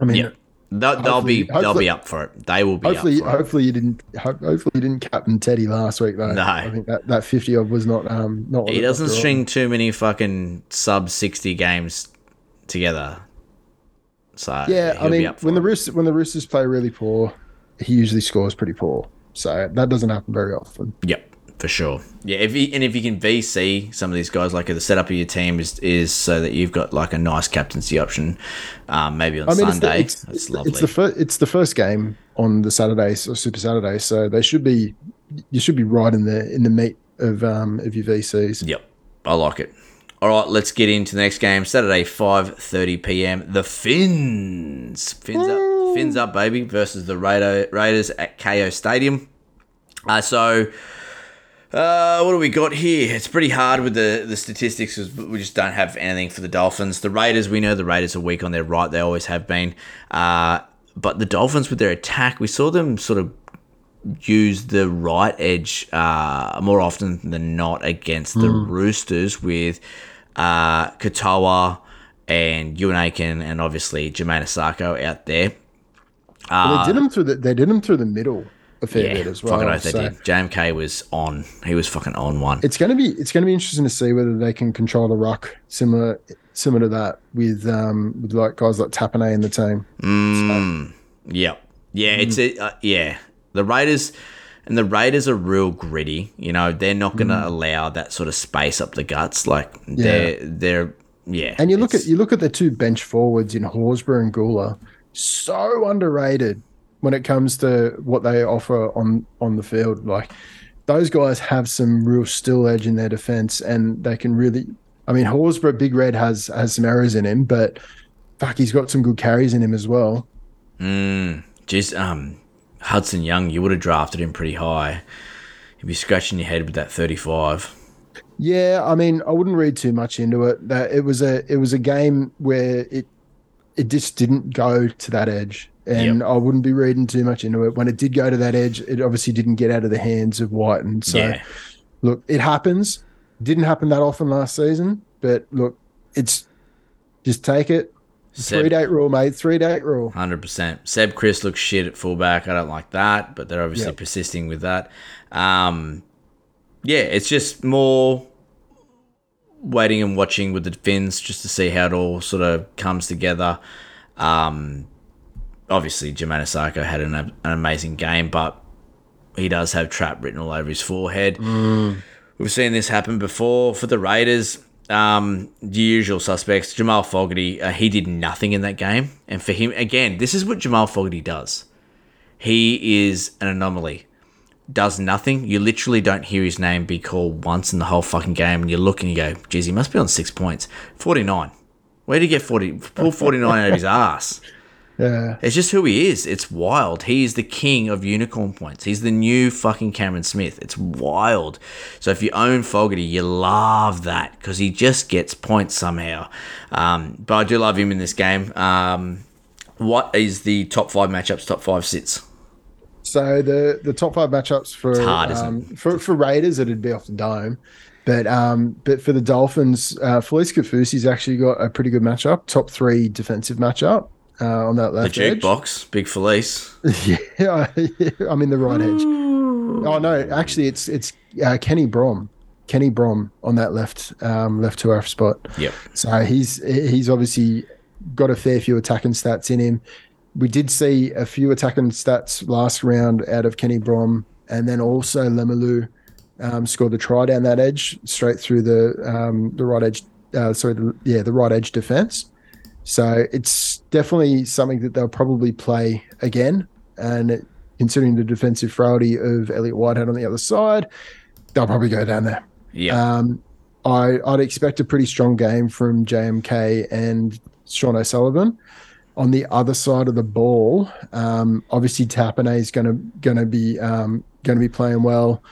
I mean, Yeah. They'll, they'll be they'll be up for it. They will be hopefully, up for it. hopefully you didn't. Hopefully you didn't captain Teddy last week though. No. I think that that fifty odd was not um not. He doesn't string too many fucking sub sixty games together. So Yeah, I mean, when the it. Roosters when the Roosters play really poor, he usually scores pretty poor. So that doesn't happen very often. Yep, for sure. Yeah, if you and if you can VC some of these guys, like the setup of your team is is so that you've got like a nice captaincy option, um, maybe on I mean, Sunday. it's the, That's it's, lovely. it's the first it's the first game on the Saturday, so Super Saturday. So they should be you should be right in the in the meat of um of your VCs. Yep, I like it. All right, let's get into the next game. Saturday, five thirty PM. The Phins, Phins up, Phins up, baby, versus the Raider, Raiders at Kayo Stadium. Uh, so, Uh, what do we got here? It's pretty hard with the, the statistics 'cause we just don't have anything for the Dolphins. The Raiders, we know the Raiders are weak on their right. They always have been. Uh, but the Dolphins with their attack, we saw them sort of use the right edge uh, more often than not against the Roosters with uh, Katoa and Euan Aitken and obviously Jamayne Isaako out there. Well, they did them through the they did them through the middle a fair Yeah, bit as well. fucking oath they did. JMK was on. He was fucking on one. It's going to be it's to be interesting to see whether they can control the ruck similar similar to that with um with like guys like Tapine in the team. Mm, yep. Yeah, it's a uh, yeah. The Raiders and the Raiders are real gritty. You know, they're not going to allow that sort of space up the guts. Like they're they're yeah. And you look at you look at the two bench forwards in Horsburgh and Gula, so underrated when it comes to what they offer on on the field. Like those guys have some real still edge in their defense, and they can really. I mean, Horsburgh, Big Red has has some errors in him, but fuck, he's got some good carries in him as well. Mm, just um, Hudson Young, you would have drafted him pretty high. You'd be scratching your head with that thirty-five. Yeah, I mean, I wouldn't read too much into it. That it was a it was a game where it it just didn't go to that edge, and I wouldn't be reading too much into it. When it did go to that edge, it obviously didn't get out of the hands of White, and so Yeah. look, it happens. Didn't happen that often last season, but look, it's just take it. Seb- Three date rule, mate. Three date rule. Hundred percent. Seb Kris looks shit at fullback. I don't like that, but they're obviously Yep. persisting with that. Um, yeah, it's just more waiting and watching with the Phins just to see how it all sort of comes together. Um, obviously, Jamayne Isaako had an, an amazing game, but he does have trap written all over his forehead. We've seen this happen before for the Raiders. Um, the usual suspects, Jamal Fogarty, uh, he did nothing in that game. And for him, again, this is what Jamal Fogarty does. He is an anomaly. Does nothing. You literally don't hear his name be called once in the whole fucking game. And you look and you go, geez, he must be on six points. 49. Where did he get 40? Pull 49 out of his <laughs> ass. Yeah. It's just who he is. It's wild. He is the king of unicorn points. He's the new fucking Cameron Smith. It's wild. So if you own Fogarty, you love that because he just gets points somehow. Um, but I do love him in this game. Um, what is the top five matchups? Top five sits. So the the top five matchups for hard, um, for for Raiders it'd be off the dome, but um but for the Dolphins, uh, Felise Kaufusi's actually got a pretty good matchup, top three defensive matchup uh, on that left edge. The jukebox, Big Felise. <laughs> yeah, <laughs> I'm in the right edge. Oh no, actually it's it's uh, Kenny Brom, Kenny Brom on that left um, left two half spot. Yep. So he's he's obviously got a fair few attacking stats in him. We did see a few attacking stats last round out of Kenny Brom, and then also Lemalu um, scored the try down that edge straight through the um, the right edge. Uh, sorry, the, yeah, the right edge defense. So it's definitely something that they'll probably play again. And considering the defensive frailty of Elliot Whitehead on the other side, they'll probably go down there. Yeah. Um, I, I'd expect a pretty strong game from JMK and Sean O'Sullivan. On the other side of the ball, um, obviously Tapine is going to going to be um, going to be playing well.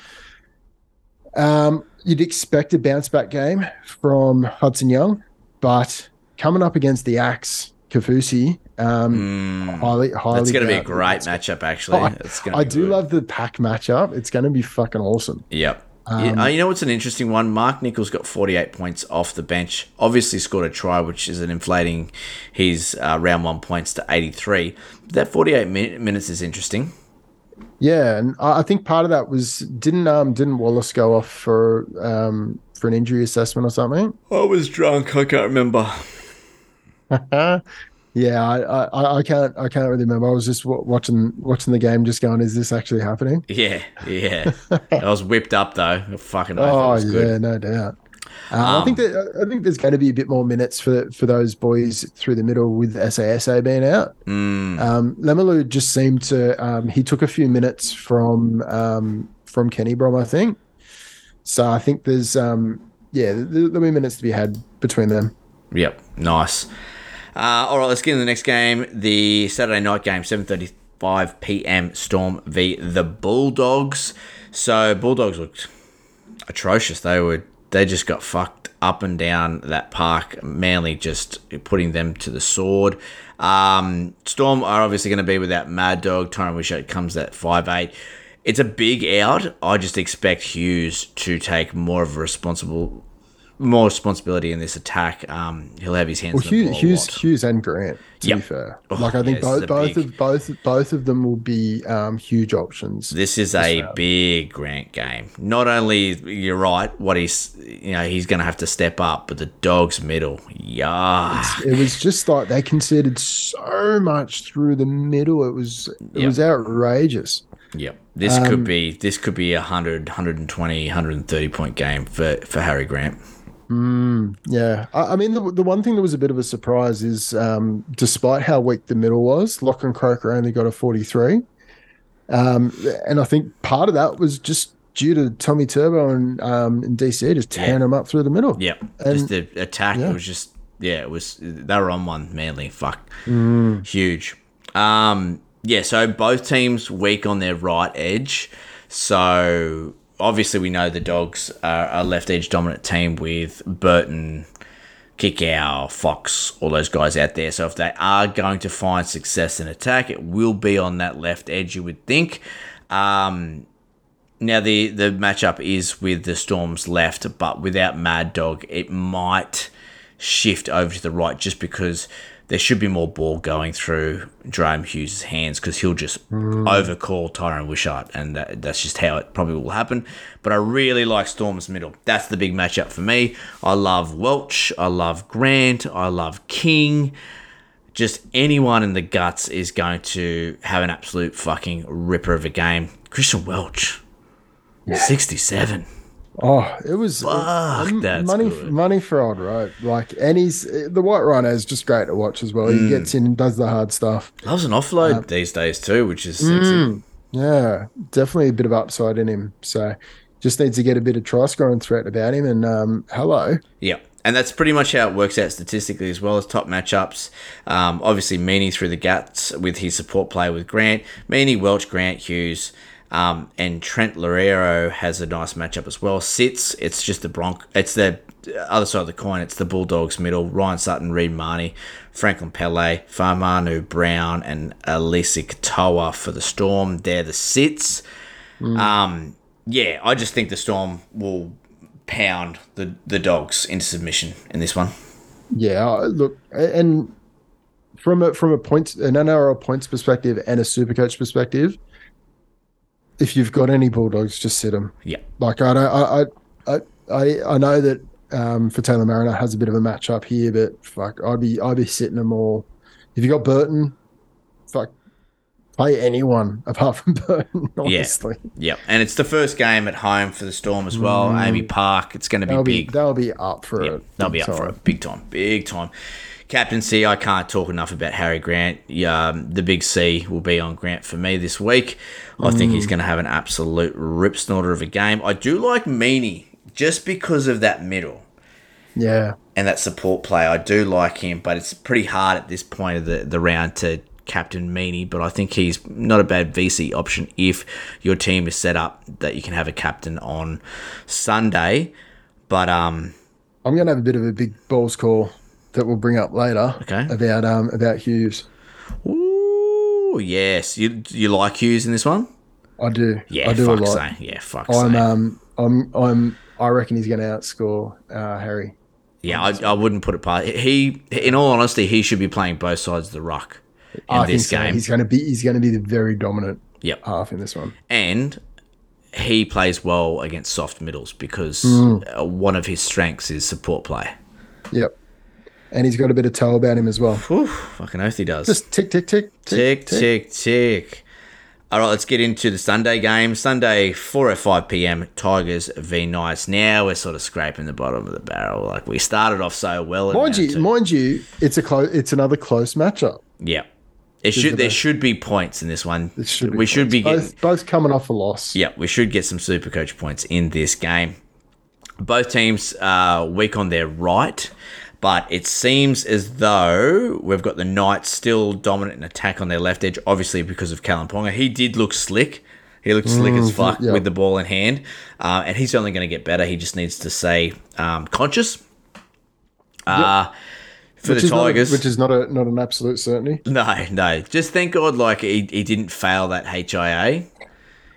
Um, you'd expect a bounce back game from Hudson Young, but coming up against the Axe Kaufusi, um, highly highly. That's going to be a doubt- great matchup, actually. I, It's gonna I do good. love the pack matchup. It's going to be fucking awesome. Yep. Um, yeah, uh, you know what's an interesting one? Mark Nichols got 48 points off the bench. Obviously scored a try, which is an inflating his uh, round one points to 83. But that 48 min- minutes is interesting. Yeah, and I I think part of that was didn't um didn't Wallace go off for um for an injury assessment or something? I was drunk. I can't remember. <laughs> yeah, I, I I can't I can't really remember. I was just w- watching watching the game, just going, "Is this actually happening?" Yeah, yeah. <laughs> I was whipped up though. Fucking oath, Oh yeah, good. no doubt. Uh, I think that I think there's going to be a bit more minutes for for those boys through the middle with SASA being out. Mm. Um, Lemalu just seemed to um, he took a few minutes from um, from Kenny Brom, I think. So I think there's um, yeah there, there'll be minutes to be had between them. Yep, nice. Uh, all right, let's get into the next game. The Saturday night game, 7.35 p.m. Storm v. the Bulldogs. So Bulldogs looked atrocious. They were they just got fucked up and down that park. Manly just putting them to the sword. Um, Storm are obviously going to be without Mad Dog. Tyron Wishart comes at five eight. It's a big out. I just expect Hughes to take more of a responsible, more responsibility in this attack. Um, he'll have his hands. Well, Hughes, Hughes. Hughes and Grant. To Yep. be fair, Oh, like I think yeah, both both big- of both both of them will be um, huge options. This is a big Grant game. Not only you're right, what he's you know he's going to have to step up, but the dog's middle, yeah, it was just like they considered so much through the middle. It was it Yep. was outrageous. yep. This Um, could be this could be a 100, 120, 130 point game for for Harry Grant. Yeah, I, I mean the the one thing that was a bit of a surprise is, um, despite how weak the middle was, Lock and Croker only got a forty three, um, and I think part of that was just due to Tommy Turbo and um, and DC just tearing Yeah. them up through the middle. Yeah, And- just the attack yeah. was just yeah, it was they were on one Manly. Fuck, Mm. huge. Um, yeah, so both teams weak on their right edge. So obviously we know the Dogs are a left edge dominant team with Burton, Kikau, Fox, all those guys out there. So if they are going to find success in attack, it will be on that left edge. You would think. Um, now the the matchup is with the Storms left, but without Mad Dog, it might shift over to the right just because there should be more ball going through Jahrome Hughes' hands because he'll just mm. overcall Tyron Wishart, and that, that's just how it probably will happen. But I really like Storm's middle. That's the big matchup for me. I love Welch, I love Grant, I love King. Just anyone in the guts is going to have an absolute fucking ripper of a game. Christian Welch, 67. Oh, it was Fuck, m- that's money. good. Money for old road. Like, and he's the White Rhino is just great to watch as well. Mm. He gets in and does the hard stuff. Loves an offload these days too, which is sexy. Yeah, definitely a bit of upside in him. So, just needs to get a bit of try scoring threat about him. And um, hello, Yeah. And that's pretty much how it works out statistically as well as top matchups. Um, obviously, Meaney through the guts with his support play with Grant. Meaney, Welch, Grant, Hughes, um, and Trent Loiero has a nice matchup as well. Sits, it's just the Bronc. It's the other side of the coin. It's the Bulldogs middle. Ryan Sutton, Reed Mahoney, Franklin Pele, Fa'amanu Brown, and Eliesa Katoa for the Storm. They're the sits. Um, yeah, I just think the Storm will pound the, the dogs into submission in this one. yeah. Look, and from a from a points an NRL points perspective and a super coach perspective, if you've got any Bulldogs, just sit them. Yeah. Like I don't, I, I, I, I- I know that um, Faitala-Mariner has a bit of a matchup here, but fuck, I'd be, I'd be sitting them all. If you got Burton, fuck, play anyone <laughs> apart from Burton. Honestly, Yep. And it's the first game at home for the Storm as well. AAMI Park. It's going to be they'll be, big. they'll be up for Yep, it. they'll be up for time. it big time, big time. Captaincy, I can't talk enough about Harry Grant. Yeah, Um, the big C will be on Grant for me this week. I think Mm. he's going to have an absolute rip snorter of a game. I do like Meaney just because of that middle Yeah, and that support play. I do like him, but it's pretty hard at this point of the, the round to captain Meaney. But I think he's not a bad VC option if your team is set up that you can have a captain on Sunday. But um, I'm going to have a bit of a big balls call that we'll bring up later. Okay. About um about Hughes. ooh, yes, you you like Hughes in this one? I do. Yeah, I do a fuck lot. say. Yeah, fuck I'm say. um I'm I'm I reckon he's going to outscore uh, Harry. yeah, I, I wouldn't put it past he. In all honesty, he should be playing both sides of the ruck in I this so. game. He's going to be he's going to be the very dominant Yep. half in this one. and he plays well against soft middles because Mm. one of his strengths is support play. Yep. And he's got a bit of toe about him as well. Whew, fucking oath he does. Just tick tick tick tick, tick, tick. tick. All right, let's get into the Sunday game. Sunday, 4 at 5 p.m., Tigers v Knights. Now we're sort of scraping the bottom of the barrel. Like, we started off so well. Mind you, mind you, it's a close. It's another close matchup. Yeah. It should, there should be points in this one. It should we should be getting, both both coming off a loss. Yeah, we should get some super coach points in this game. Both teams are weak on their right, but it seems as though we've got the Knights still dominant in attack on their left edge, obviously because of Kalyn Ponga. He did look slick He looks slick as fuck yeah. with the ball in hand, uh, and he's only going to get better. He just needs to stay um, conscious. Uh, for which the is not a- Tigers, which is not a not an absolute certainty. no, no. Just thank God, like he, he didn't fail that HIA.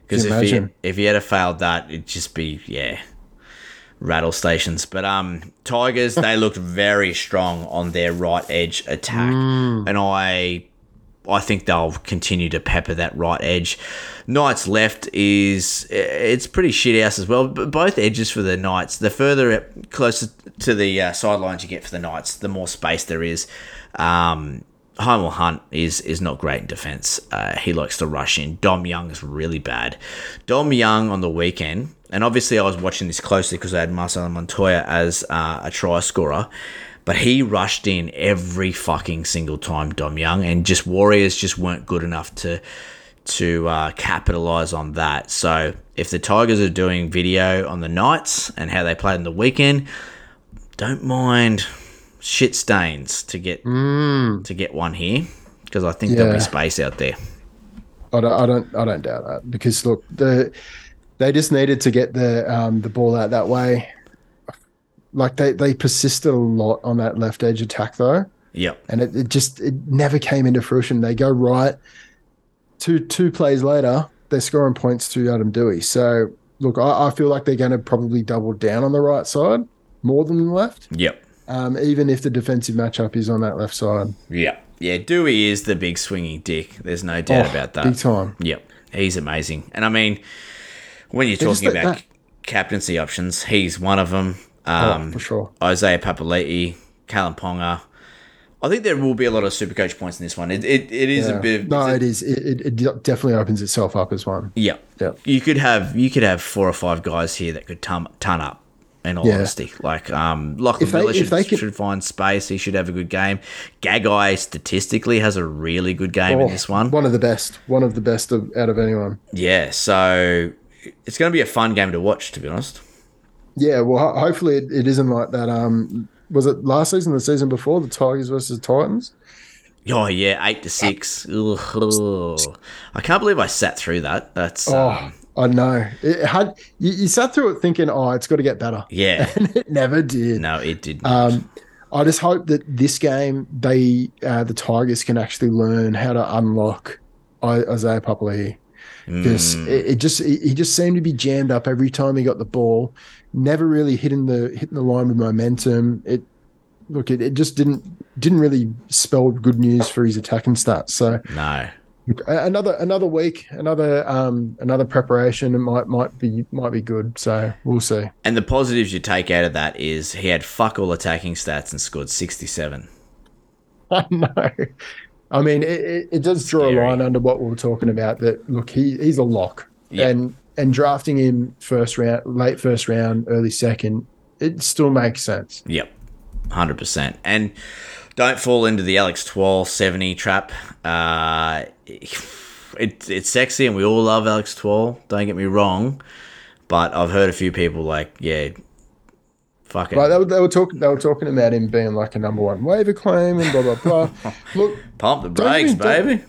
Because if he if he had a failed that, it'd just be yeah, rattle stations. But um, Tigers they looked very strong on their right edge attack, Mm. and I I think they'll continue to pepper that right edge. Knights left is it's pretty shit house as well. But both edges for the Knights, the further closer to the uh, sidelines you get for the Knights, the more space there is. Um, Hymel Hunt is is not great in defence. Uh, he likes to rush in. Dom Young is really bad. Dom Young on the weekend, and obviously I was watching this closely because I had Marcelo Montoya as uh, a try scorer, but he rushed in every fucking single time, Dom Young, and just Warriors just weren't good enough to to uh, capitalize on that. So if the Tigers are doing video on the nights and how they played in the weekend, don't mind shit stains to get to get one here because I think there'll be space out there. I don't, I don't, I don't doubt that because look, the they just needed to get the um, the ball out that way. Like they they persisted a lot on that left edge attack though, Yep. and it, it just it never came into fruition. They go right, two two plays later, they're scoring points to Adam Doueihi. So look, I, I feel like they're going to probably double down on the right side more than the left, Yep. um, even if the defensive matchup is on that left side. Yep. Yeah, Doueihi is the big swinging dick. There's no doubt Oh, about that. big time. Yep. He's amazing. And I mean, when you're talking about that- captaincy options, he's one of them. Um, oh, for sure. Isaiah Papali'i, Kalyn Ponga. I think there will be a lot of super coach points in this one. It, it, it is Yeah. a bit of, no, it is. It, it, it definitely opens itself up as one. Yeah. Yeah. You could have you could have four or five guys here that could ton, ton up. In all Yeah. honesty, like um, Lachlan Miller should, could- should find space. He should have a good game. Gagai statistically has a really good game in Oh, this one. One of the best. One of the best of, out of anyone. Yeah, so it's going to be a fun game to watch. To be honest. Yeah, well, hopefully it, it isn't like that. Um, was it last season, the season before, the Tigers versus Titans? Oh yeah, eight to six. Ugh. I can't believe I sat through that. That's Oh, um, I know. It had you, you sat through it thinking, oh, it's got to get better, yeah. <laughs> and it never did. No, it did. Um, I just hope that this game, they uh, the Tigers can actually learn how to unlock Isaiah Papali'i because Mm. it, it just he he just seemed to be jammed up every time he got the ball. Never really hitting the hitting the line with momentum. It look it, it just didn't didn't really spell good news for his attacking stats. So no. another another week, another um another preparation, it might might be might be good. So we'll see. And the positives you take out of that is he had fuck all attacking stats and scored 67. <laughs> I know. I mean, it, it, does draw Scary. a line under what we were talking about. That look, he he's a lock, Yeah. and and drafting him first round, late first round, early second, it still makes sense. Yep. 100%. And don't fall into the Alex Twal 70 trap. Uh, it, it's sexy and we all love Alex Twal. Don't get me wrong. But I've heard a few people like, yeah, fuck it. Like they were, they were talking, they were talking about him being like a number one waiver claim and blah blah blah. <laughs> look, Pump the Don't brakes, don't- baby.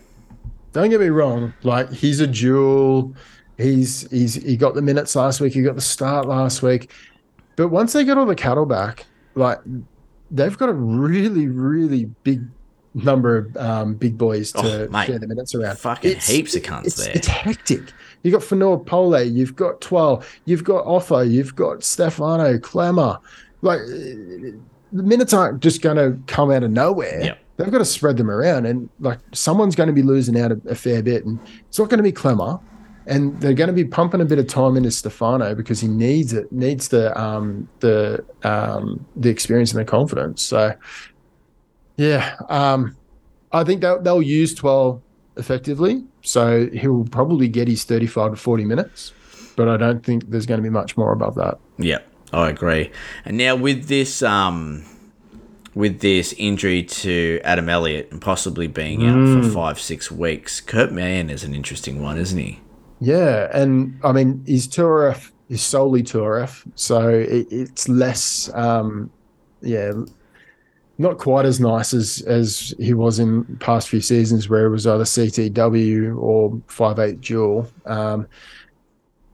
don't get me wrong. Like he's a jewel. He's he's he got the minutes last week. He got the start last week. But once they get all the cattle back, like they've got a really really big number of um, big boys to Oh, mate. share the minutes around. Fucking heaps of cunts it's, there. It's hectic. You got Fonua Pole, you've got Twal, you've got Offa, you've got Stefano, Klemmer. Like the minutes aren't just going to come out of nowhere. Yep. They've got to spread them around, and like someone's going to be losing out a, a fair bit, and it's not going to be Klemmer, and they're going to be pumping a bit of time into Stefano because he needs it, needs the um the um the experience and the confidence. So, yeah, um, I think they'll, they'll use Twal effectively, so he'll probably get his thirty-five to forty minutes, but I don't think there's going to be much more above that. Yeah, I agree. And now with this, um, with this injury to Adam Elliott and possibly being out Mm. for five, six weeks, Kurt Mann is an interesting one, isn't he? Yeah, and I mean his 2RF is solely 2RF, so it, it's less. Um, yeah, not quite as nice as as he was in past few seasons, where it was either CTW or five eight dual. Um,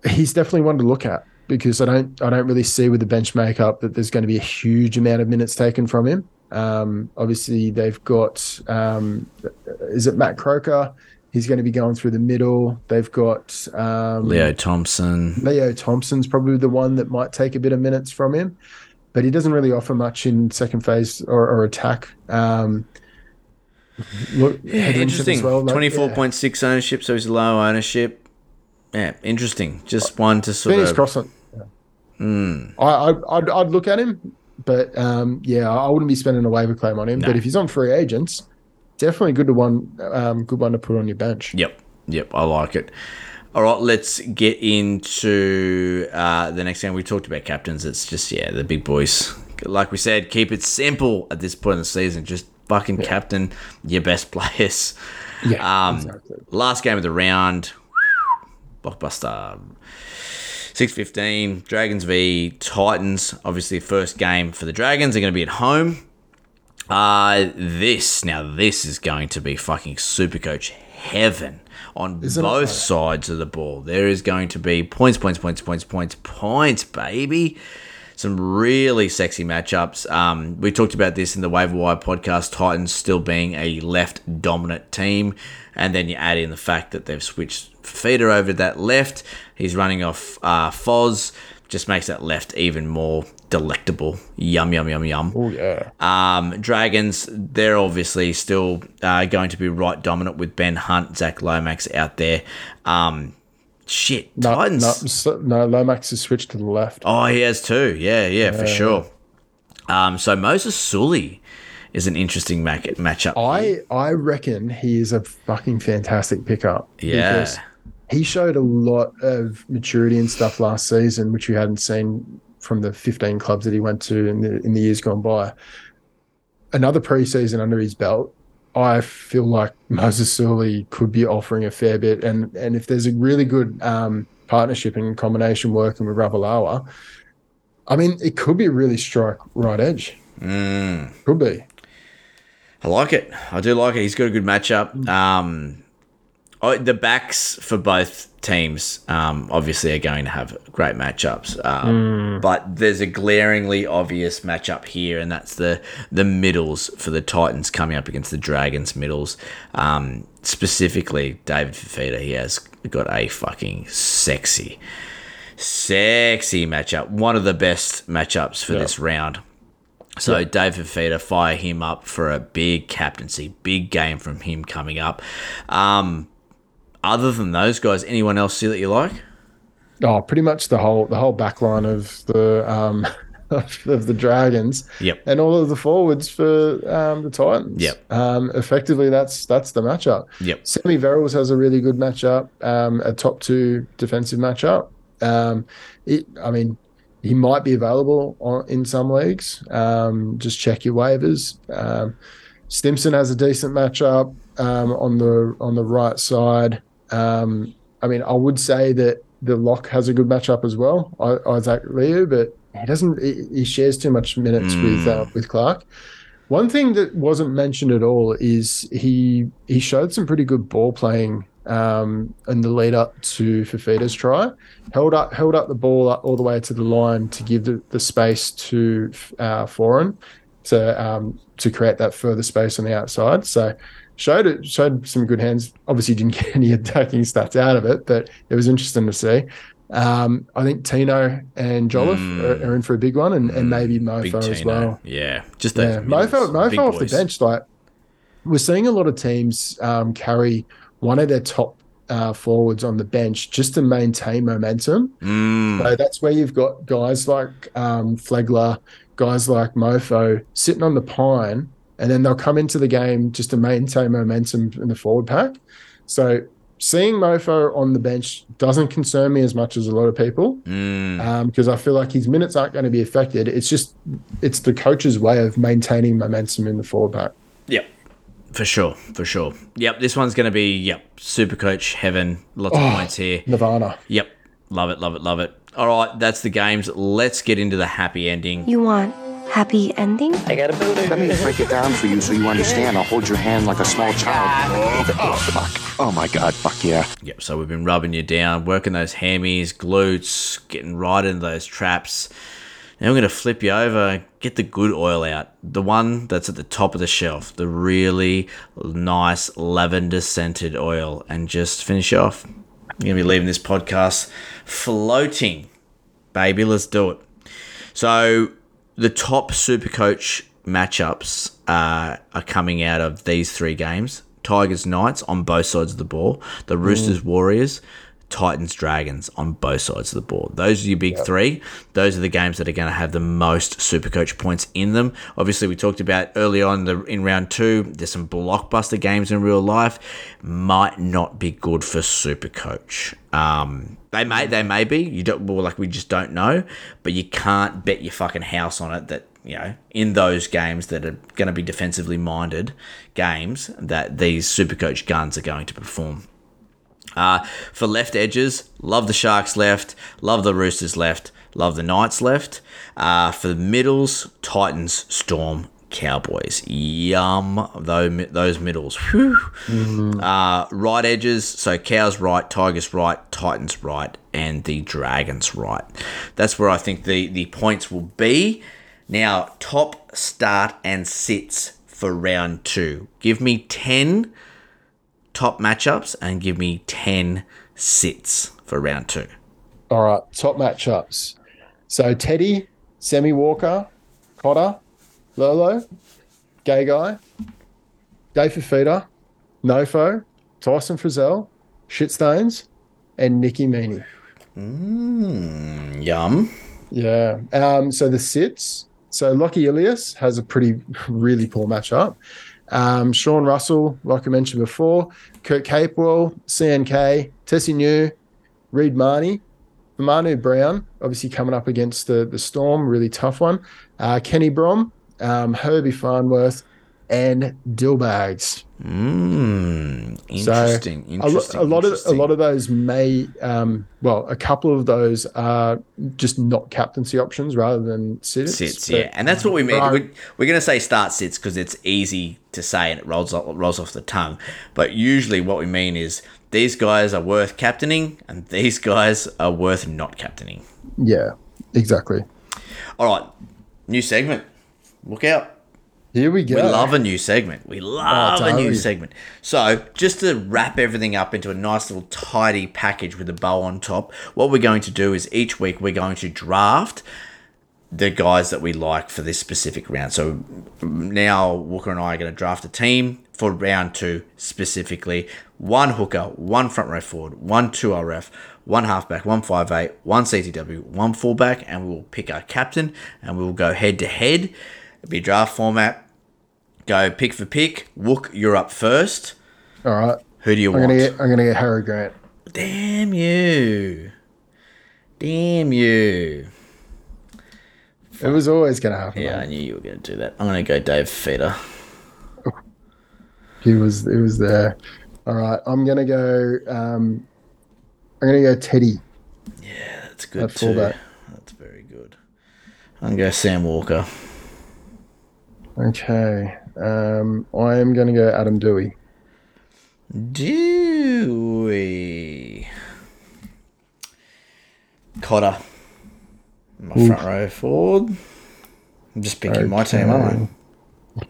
he's definitely one to look at because I don't I don't really see with the bench makeup that there's going to be a huge amount of minutes taken from him. Um, obviously, they've got um, is it Matt Croker? He's going to be going through the middle. They've got um, Leo Thompson. Leo Thompson's probably the one that might take a bit of minutes from him, but he doesn't really offer much in second phase or, or attack. Um, look, Yeah, interesting. well, like, Twenty four yeah. point six ownership, so he's low ownership. Yeah, interesting. Just one to sort Phoenix of. Crossland. Hmm. I, I I'd, I'd look at him, but um, yeah, I wouldn't be spending a waiver claim on him. No. But if he's on free agents, definitely good to one, um, good one to put on your bench. Yep, yep, I like it. All right, let's get into uh, the next game. We talked about captains. It's just yeah, the big boys. Like we said, keep it simple at this point in the season. Just fucking captain your best <laughs> players. Yeah, Um, exactly. Last game of the round, blockbuster. Six fifteen, Dragons v Titans. Obviously, first game for the Dragons. They're going to be at home. Uh, this now this is going to be fucking super coach heaven on Isn't both sides of the ball. There is going to be points, points, points, points, points, points, baby. Some really sexy matchups. Um, we talked about this in the Waiver Wire podcast. Titans still being a left dominant team, and then you add in the fact that they've switched Feeder over to that left. He's running off uh, Foz, just makes that left even more delectable. Yum yum yum yum. Oh yeah. Um, Dragons, they're obviously still uh, going to be right dominant with Ben Hunt, Zach Lomax out there. Um, shit, No, Titans. no, no, Lomax has switched to the left. Oh, he has too. Yeah, yeah, for sure. Um, so Moses Suli is an interesting match matchup. I I reckon he is a fucking fantastic pickup. Yeah. he showed a lot of maturity and stuff last season, which we hadn't seen from the 15 clubs that he went to in the in the years gone by. Another preseason under his belt, I feel like <laughs> Moses Suli could be offering a fair bit, and and if there's a really good um, partnership and combination working with Ravalawa, I mean, it could be a really strike right edge. Mm. Could be. I like it. I do like it. He's got a good matchup. Um, oh, the backs for both teams um, obviously are going to have great matchups, um, but there's a glaringly obvious matchup here, and that's the the middles for the Titans coming up against the Dragons middles. Um, specifically, David Fifita. He has got a fucking sexy, sexy matchup. One of the best matchups for this round. So David Fifita, fire him up for a big captaincy, big game from him coming up. Um, other than those guys, anyone else see that you like? Oh, pretty much the whole the whole back line of the um <laughs> of the Dragons. Yep. And all of the forwards for um, the Titans. Yep. Um, effectively, that's that's the matchup. Yep. Semi Verrills has a really good matchup, um, a top two defensive matchup. Um, it, I mean, he might be available on, in some leagues. Um, just check your waivers. Um, Stimson has a decent matchup um, on the on the right side. Um, I mean, I would say that the lock has a good matchup as well, I- Isaac Liu, but he doesn't. He, shares too much minutes with uh, with Clark. One thing that wasn't mentioned at all is he he showed some pretty good ball playing um, in the lead up to Fifita's try. Held up held up the ball up all the way to the line to give the, the space to uh, Foran to um, to create that further space on the outside. So showed it showed some good hands. Obviously didn't <laughs> get any attacking stats out of it, but it was interesting to see. Um, I think Tino and Jolliffe are, are in for a big one, and, and maybe Mm. Big Mofo as well. Yeah, just Yeah, Mofo, Mofo off the bench. Like we're seeing a lot of teams um, carry one of their top uh, forwards on the bench just to maintain momentum. Mm, So that's where you've got guys like um, Flegler, guys like Mofo sitting on the pine, and then they'll come into the game just to maintain momentum in the forward pack. So seeing Mofo on the bench doesn't concern me as much as a lot of people mm, because I feel like his minutes aren't going to be affected. It's just it's the coach's way of maintaining momentum in the forward pack. yep, for sure, for sure. Yep, this one's going to be yep, super coach heaven. Lots of Oh. points here. Nirvana. Yep, love it, love it, love it. All right, that's the games. Let's get into the happy ending. You want happy ending? I got a building. Let me break it down for you so you understand. I'll hold your hand like a small child. Oh, fuck. Oh, my God. Fuck yeah. Yep, so we've been rubbing you down, working those hammies, glutes, getting right into those traps. Now we're going to flip you over, get the good oil out. The one that's at the top of the shelf, the really nice lavender scented oil, and just finish off. You're going to be leaving this podcast floating. Baby, let's do it. So, the top super coach matchups uh, are coming out of these three games Tigers Knights on both sides of the ball, the Roosters Warriors, Titans Dragons on both sides of the board. Those are your big three. Those are the games that are going to have the most super coach points in them. Obviously, we talked about early on the, in round two, there's some blockbuster games in real life. Might not be good for super coach. Um, they may, they may be. You don't, well, like we just don't know. But you can't bet your fucking house on it that you know, in those games that are going to be defensively minded games, that these Supercoach guns are going to perform. Uh, for left edges, love the Sharks left, love the Roosters left, love the Knights left. Uh, for the middles, Titans, Storm, Cowboys. Yum, those, those middles. Whew. Uh, right edges, so Cows right, Tigers right, Titans right, and the Dragons right. That's where I think the, the points will be. Now, top, start, and sits for round two. Give me 10 top matchups and give me 10 sits for round two. All right, top matchups. So Teddy, Semi Walker, Cotter, Lolo, Gagai, Dave Fifita, Nofo, Tyson Frizell, Shitstones, and Nicky Meaney. Mmm, yum. Yeah. Um, so the sits. So Lockie Ilias has a pretty, <laughs> really poor matchup. Um, Sean Russell, like I mentioned before, Kurt Capewell, CNK, Tesi Niu, Reed Mahoney, Manu Brown, obviously coming up against the the Storm, really tough one. Uh, Kenny Brom, um, Herbie Farnworth, and Dillbags. Mmm, interesting. So, a, interesting. a lot of a lot of those may, um, well, a couple of those are just not captaincy options rather than sits. sits, but- yeah, and that's what we mean. Right. We're, we're going to say start sits because it's easy to say and it rolls off, rolls off the tongue. But usually, what we mean is these guys are worth captaining, and these guys are worth not captaining. Yeah, exactly. All right, new segment. Look out. Here we go. We love a new segment. We love oh, a new segment. So, just to wrap everything up into a nice little tidy package with a bow on top, what we're going to do is each week we're going to draft the guys that we like for this specific round. So now Walker and I are going to draft a team for round two specifically. One hooker, one front row forward, one 2RF, one halfback, one 5'8, one CTW, one fullback, and we will pick our captain and we will go head to head. It'll be draft format. Go pick for pick. Wook, you're up first. All right. Who do you I'm want? gonna get. I'm gonna get Harry Grant. Damn you. Damn you. It was always gonna happen. Yeah, I knew you were going to do that. I'm going to go Dave Feeder. He was. It was there. All right. I'm gonna go. Um, I'm gonna go Teddy. Yeah, that's good too. fullback. That's very good. I'm going to go Sam Walker. Okay. Um, I am gonna go Adam Doueihi. Doueihi. Cotter. My front row forward. I'm just picking my team, aren't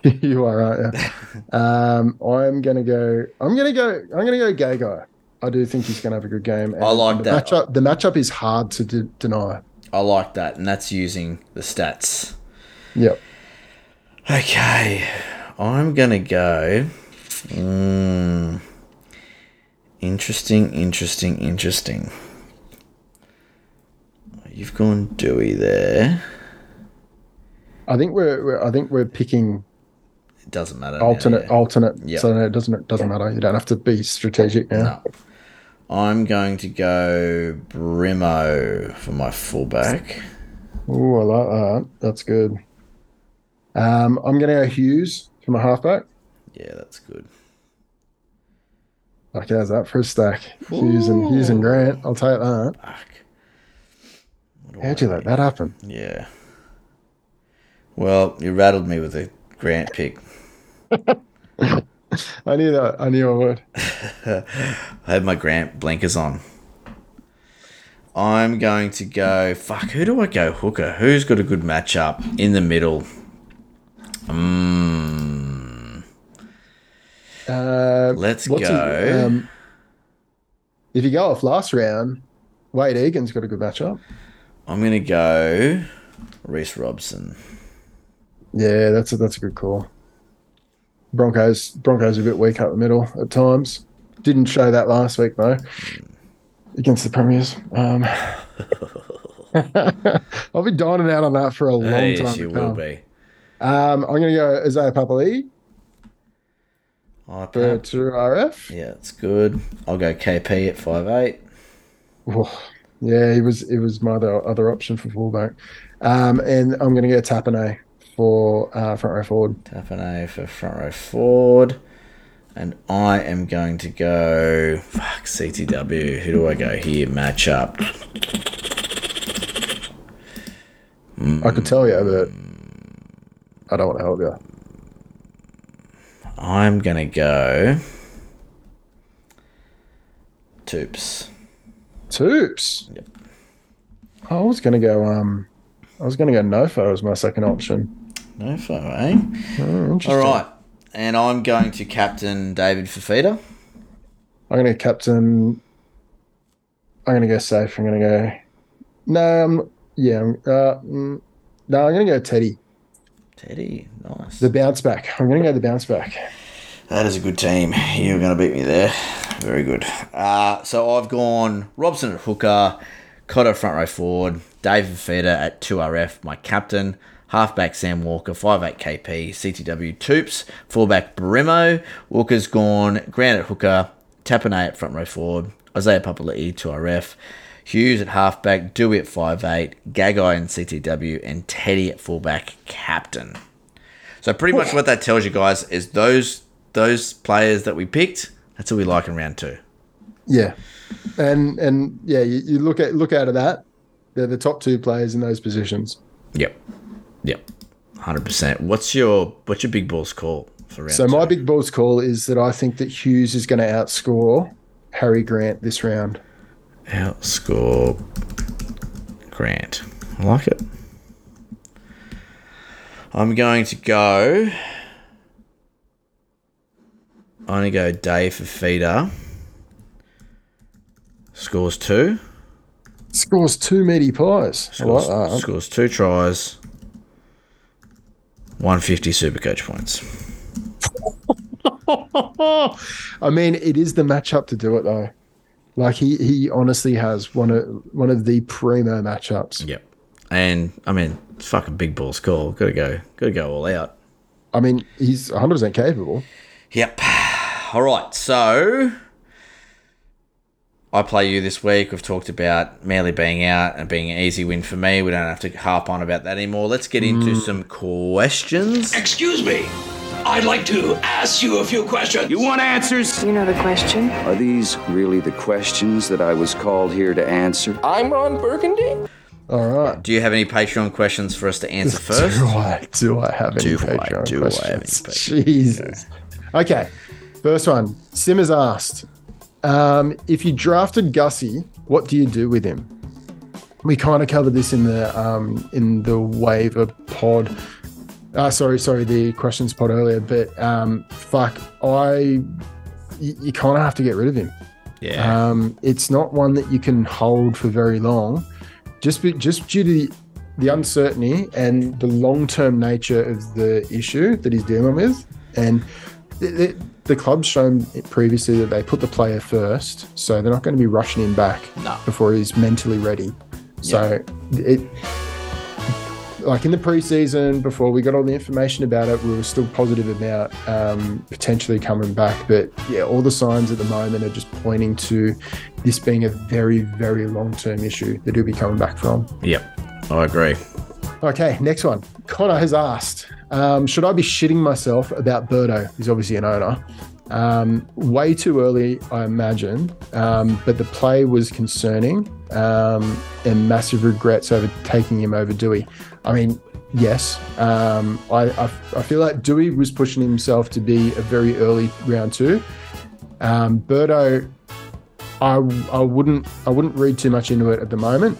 I? <laughs> you are right. Yeah. <laughs> um, I'm gonna go. I'm gonna go. I'm gonna go Gagai. I do think he's gonna have a good game. I like the that. Matchup, the matchup is hard to de- deny. I like that, and that's using the stats. Yep. Okay, I'm gonna go. Mm, interesting, interesting, interesting. You've gone Doueihi there. I think we're, we're I think we're picking It doesn't matter. now, alternate yeah. alternate. Yep. So it doesn't it doesn't matter. You don't have to be strategic now. No. I'm going to go Brimo for my fullback. Ooh, I like that. That's good. Um, I'm gonna go Hughes for my halfback. Yeah, that's good. Okay, how's that for a stack? Hughes and Hughes and Grant. I'll take that. Fuck. How'd you let that happen? Yeah. Well, you rattled me with a Grant pick. <laughs> I knew that. I knew I would. <laughs> I had my Grant blinkers on. I'm going to go. Fuck, who do I go hooker? Who's got a good matchup in the middle? Mm, Uh, Let's go. um, if you go off last round, Wade Egan's got a good matchup. I'm going to go Reece Robson. Yeah, that's a, that's a good call. Broncos Broncos are a bit weak up the middle at times. Didn't show that last week though against the Premiers. Um, <laughs> <laughs> I'll be dining out on that for a long yes, time. you to will come. be. Um, I'm going to go Isaiah Papali Oh, for Pap. RF. Yeah, it's good. I'll go KP at five eight. Oh, yeah, he was it was my other, other option for fullback. Um, and I'm going to go Tapine for uh, front row forward. Tapine for front row forward. And I am going to go. Fuck, CTW. Who do I go here? Match up. I could tell you, but I don't want to help you. I'm going to go. Toops. Toops. Yep. I was going to go. Um, I was going to go Nofo as my second option. No fo, eh? Oh, interesting. All right. And I'm going to captain David Fifita. I'm going to captain. I'm going to go safe. I'm going to go. No, I'm. Yeah. Uh, mm, no, I'm going to go Teddy. Teddy. Nice. The bounce back. I'm going to go the bounce back. That is a good team. You're going to beat me there. Very good. Uh, so I've gone Robson at hooker, Cotter front row forward, David Fifita at 2RF, my captain, halfback Sam Walker, 5'8 KP, CTW Toops, fullback Brimo, Walker's gone, Grant at hooker, Tapine at front row forward, Isaiah Papali'i 2RF, Hughes at halfback, Doueihi at 5'8, Gagai and CTW, and Teddy at fullback captain. So pretty much what that tells you guys is those those players that we picked, that's who we like in round two. Yeah, and and yeah, you, you look at look out of that. They're the top two players in those positions. Yep. Yep. Hundred percent. What's your what's your big balls call for round So two? my big balls call is that I think that Hughes is going to outscore Harry Grant this round. Outscore Grant. I like it. I'm going to go. I'm going to go Dave for feeder. Scores two. Scores two meaty pies. I like Scores, scores two tries. 150 super coach points. <laughs> I mean, it is the matchup to do it though. Like he he honestly has one of one of the primo matchups. Yep. And I mean, fucking big balls call. Gotta go. Gotta go all out. I mean, he's 100 percent capable. Yep. <sighs> All right. So I play you this week. We've talked about Manly being out and being an easy win for me. We don't have to harp on about that anymore. Let's get into hmm. some questions. Excuse me. I'd like to ask you a few questions. You want answers? You know the question? Are these really the questions that I was called here to answer? I'm Ron Burgundy. All right. Do you have any Patreon questions for us to answer <laughs> first? Do I do I have any Do I- Patreon do I have questions? any Patreon? Jesus. Okay. First one. Simmers asked, um, if you drafted Gussie, what do you do with him? We kind of covered this in the um, in the waiver pod. Uh, sorry, sorry, the questions pod earlier. But um, fuck, I you, you kind of have to get rid of him. Yeah. Um, it's not one that you can hold for very long, just be, just due to the, the uncertainty and the long term nature of the issue that he's dealing with. And the, the, the club's shown previously that they put the player first, so they're not going to be rushing him back No. before he's mentally ready. So it. Like in the preseason, before we got all the information about it, we were still positive about um, potentially coming back. But yeah, all the signs at the moment are just pointing to this being a very, very long term issue that he'll be coming back from. Yep. I agree. Okay, next one. Connor has asked, um, should I be shitting myself about Birdo? He's obviously an owner. Um, way too early, I imagine, um, but the play was concerning um, and massive regrets over taking him over Doueihi. I mean, yes. Um, I, I I feel like Doueihi was pushing himself to be a very early round two. Um, Birdo, I I wouldn't I wouldn't read too much into it at the moment.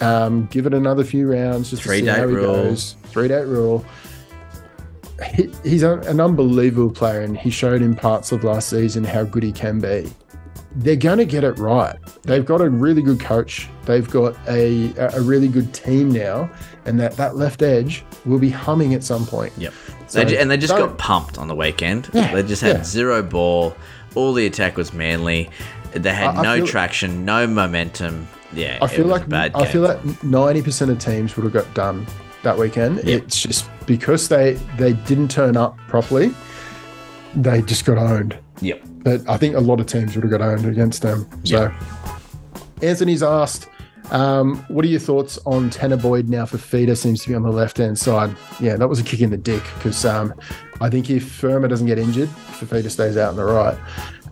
Um, give it another few rounds just Three to see how he rule. goes. Three date rule. He, he's a, an unbelievable player, and he showed in parts of last season how good he can be. They're going to get it right. They've got a really good coach. They've got a a really good team now, and that that left edge will be humming at some point. Yep. So They and they just got pumped on the weekend. Yeah, they just had yeah. zero ball. All the attack was manly. They had I- I no feel- traction, no momentum. Yeah, I feel like I feel like ninety percent of teams would have got done that weekend. Yep. It's just because they they didn't turn up properly, they just got owned. Yep. But I think a lot of teams would have got owned against them. So Anthony's asked, um, what are your thoughts on Tanah Boyd now for feeder? Seems to be on the left hand side. Yeah, that was a kick in the dick because um, I think if Fermor doesn't get injured, Fifita stays out on the right.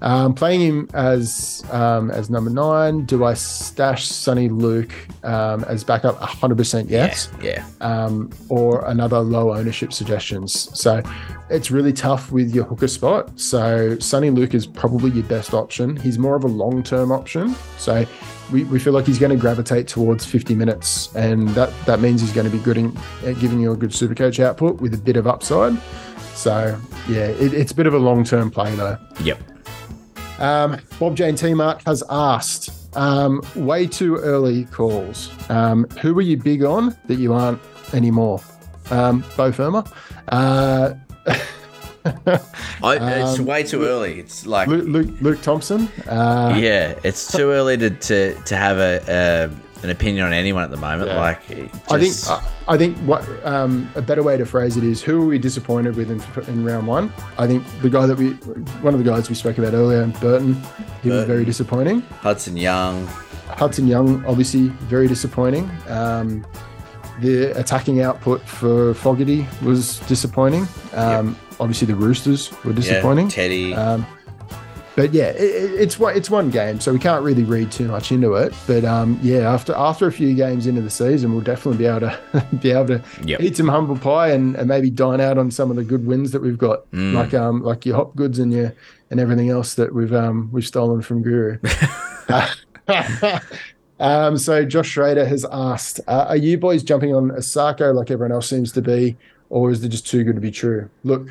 Um, playing him as um, as number nine, do I stash Soni Luke um, as backup? 100% yes. Yeah. Um, or another low ownership suggestions. So it's really tough with your hooker spot. So Soni Luke is probably your best option. He's more of a long term option. So we, we feel like he's going to gravitate towards 50 minutes, and that, that means he's going to be good in at giving you a good super coach output with a bit of upside. So yeah, it, it's a bit of a long term play though. Yep. Um, Bob Jane T Mark has asked, um, way too early calls. Um, who were you big on that you aren't anymore? Um, Beau Fermor. Uh, <laughs> I, it's Um, way too early. It's like Luke, Luke, Luke Thompson. Uh, yeah, it's too early to to, to have a, a an opinion on anyone at the moment. Yeah. Like, it I think I, I think what um, a better way to phrase it is who are we disappointed with in, in round one? I think the guy that we one of the guys we spoke about earlier, Burton, he was very disappointing. Hudson Young. Hudson Young, obviously, very disappointing. Um, the attacking output for Fogarty was disappointing. Um, Obviously, the Roosters were disappointing. Teddy. Um, but yeah, it, it- it's one it's one game, so we can't really read too much into it. But um, yeah, after after a few games into the season, we'll definitely be able to <laughs> be able to Yep. eat some humble pie and, and maybe dine out on some of the good wins that we've got, Mm. like um like your hop goods and your and everything else that we've um we've stolen from Guru. <laughs> <laughs> um, so Josh Schrader has asked, uh, are you boys jumping on Isaako like everyone else seems to be, or is it just too good to be true? Look,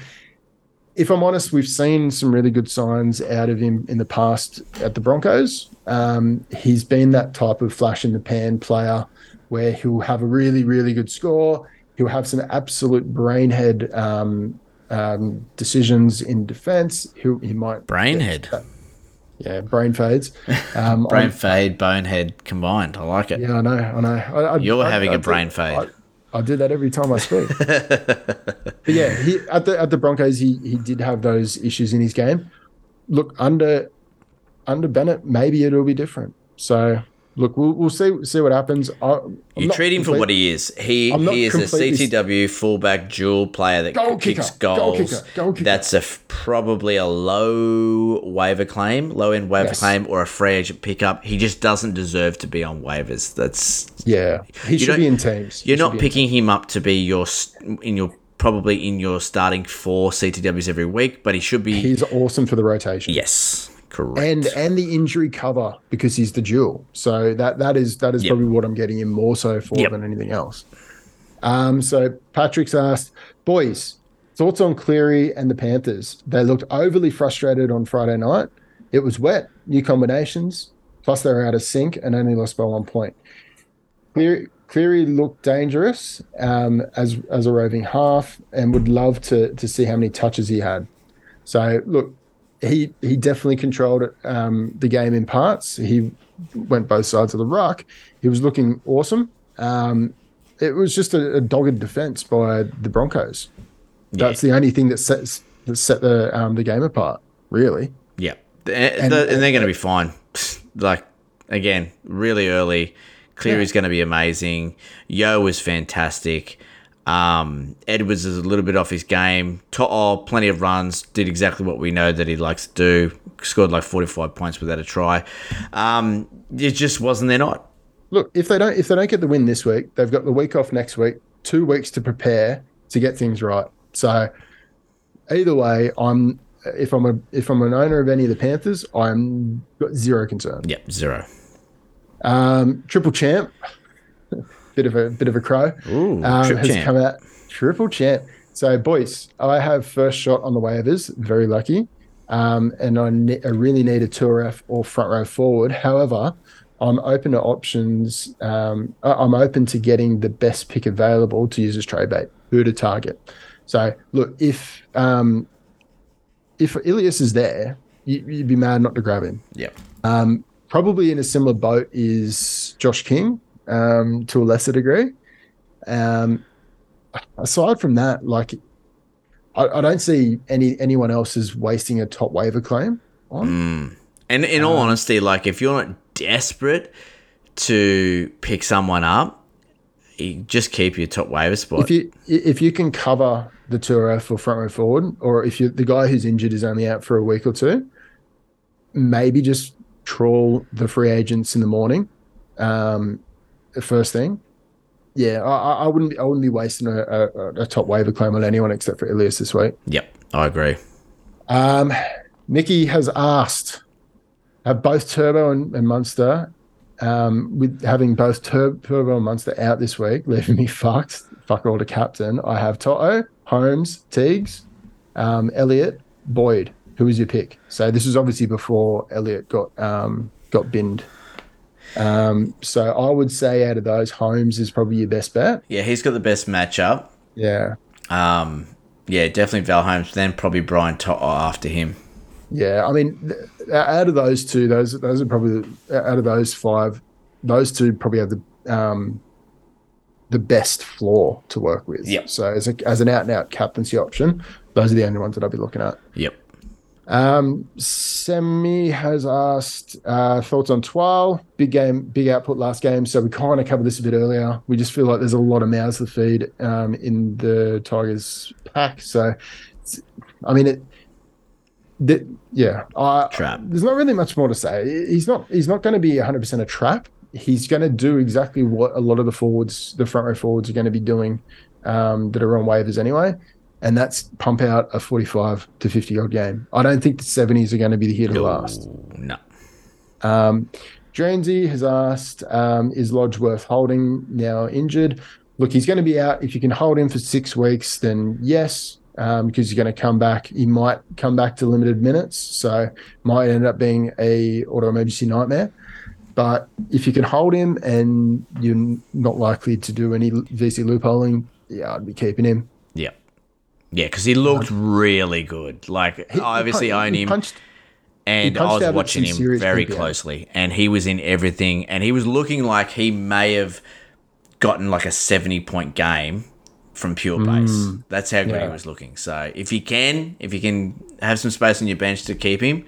if I'm honest, we've seen some really good signs out of him in the past at the Broncos. Um, he's been that type of flash in the pan player where he'll have a really, really good score. He'll have some absolute brainhead um, um, decisions in defense. He'll, he might Brainhead. yeah, brain fades. <laughs> Um, Brain I'm- fade, bonehead combined. I like it. yeah, I know, I know. I, I, You're I- having a brain fade. I, do that every time I speak. <laughs> but yeah, he at the at the Broncos, he he did have those issues in his game. Look under under Bennett, maybe it'll be different. So look, we'll we'll see see what happens. I, You treat him for what he is. He he is a CTW fullback dual player that Goal kicks kicker, goal goals. kicker, goal kicker. That's a probably a low waiver claim, low end waiver Yes. claim, or a free agent pickup. He just doesn't deserve to be on waivers. That's Yeah, he should be in teams. You're not picking him up to be your in your probably in your starting four CTWs every week, but he should be. He's awesome for the rotation. yes, correct. and and the injury cover because he's the dual. So that that is that is Yep. probably what I'm getting him more so for Yep. than anything else. Um, so Patrick's asked, boys, thoughts on Cleary and the Panthers? They looked overly frustrated on Friday night. It was wet, new combinations, plus they were out of sync and only lost by one point. Cleary, Cleary looked dangerous um, as as a roving half, and would love to to see how many touches he had. So look, he he definitely controlled um, the game in parts. He went both sides of the ruck. He was looking awesome. Um, it was just a, a dogged defense by the Broncos. That's the only thing that sets that set the um, the game apart, really. Yeah, and, and they're going to be fine. <laughs> Like again, really early. Cleary's going to be amazing. Yeo was fantastic. Um, Edwards is a little bit off his game. To'o, plenty of runs, did exactly what we know that he likes to do. Scored like 45 points without a try. Um, it just wasn't their night. look, if they don't if they don't get the win this week, they've got the week off next week, two weeks to prepare to get things right. So either way, I'm if I'm a if I'm an owner of any of the Panthers, I'm got zero concern. Yep, zero. Um, triple champ, bit of a bit of a crow. Ooh, um, has champ. come out triple champ. So, boys, I have first shot on the waivers. Very lucky, um, and I, ne- I really need a two ref or front row forward. However, I'm open to options. Um, I- I'm open to getting the best pick available to use as trade bait. Who to target? So, look if um, if Ilias is there, you, you'd be mad not to grab him. Yep. Um, probably in a similar boat is Josh King um, to a lesser degree. Um, aside from that, like I, I don't see any anyone else is wasting a top waiver claim on. Mm. And in all honesty, like if you're not desperate to pick someone up, you just keep your top waiver spot. If you if you can cover the 2RF or front row forward, or if you the guy who's injured is only out for a week or two, maybe just trawl the free agents in the morning. Um, the first thing, yeah, I, I wouldn't be, I wouldn't be wasting a, a, a top waiver claim on anyone except for Ilias this week. yep, I agree. Um, Nikki has asked, have both Turbo and, and Munster, um, with having both Tur- Turbo and Munster out this week, <laughs> leaving me fucked. Fuck all to captain. I have Toto, Holmes, Teagues, um, Elliot, Boyd. Who was your pick? So this is obviously before Elliot got um, got binned. Um, so I would say out of those, Holmes is probably your best bet. Yeah, he's got the best matchup. Yeah. Um, yeah, definitely Val Holmes. Then probably Brian Toto after him. Yeah, I mean, th- out of those two, those those are probably out of those five, those two probably have the um, the best floor to work with. Yep. So as a, as an out and out captaincy option, those are the only ones that I'll be looking at. Yep. Um, Semi has asked uh, thoughts on Twal. Big game, big output last game. So we kind of covered this a bit earlier. We just feel like there's a lot of mouths to feed um, in the Tigers pack. So, it's- I mean, it. The, yeah, I, Trap. There's not really much more to say. He's not. He's not going to be 100 percent a trap. He's going to do exactly what a lot of the forwards, the front row forwards, are going to be doing um, that are on waivers anyway and that's pump out a 45 to 50 odd game. I don't think the 70s are going to be the here to last. No. Um, Dransey has asked, um, is Lodge worth holding now injured? Look, he's going to be out. If you can hold him for six weeks, then yes, um, because he's going to come back. He might come back to limited minutes, so might end up being a auto emergency nightmare. But if you can hold him and you're not likely to do any VC loopholing, yeah, I'd be keeping him. Yeah, because he looked really good. Like, He- I obviously he, own him. punched, and I was watching him very closely, and he was in everything, and he was looking like he may have gotten like a seventy-point game from pure base. Mm. That's how good Yeah. he was looking. So if you can, if you can have some space on your bench to keep him,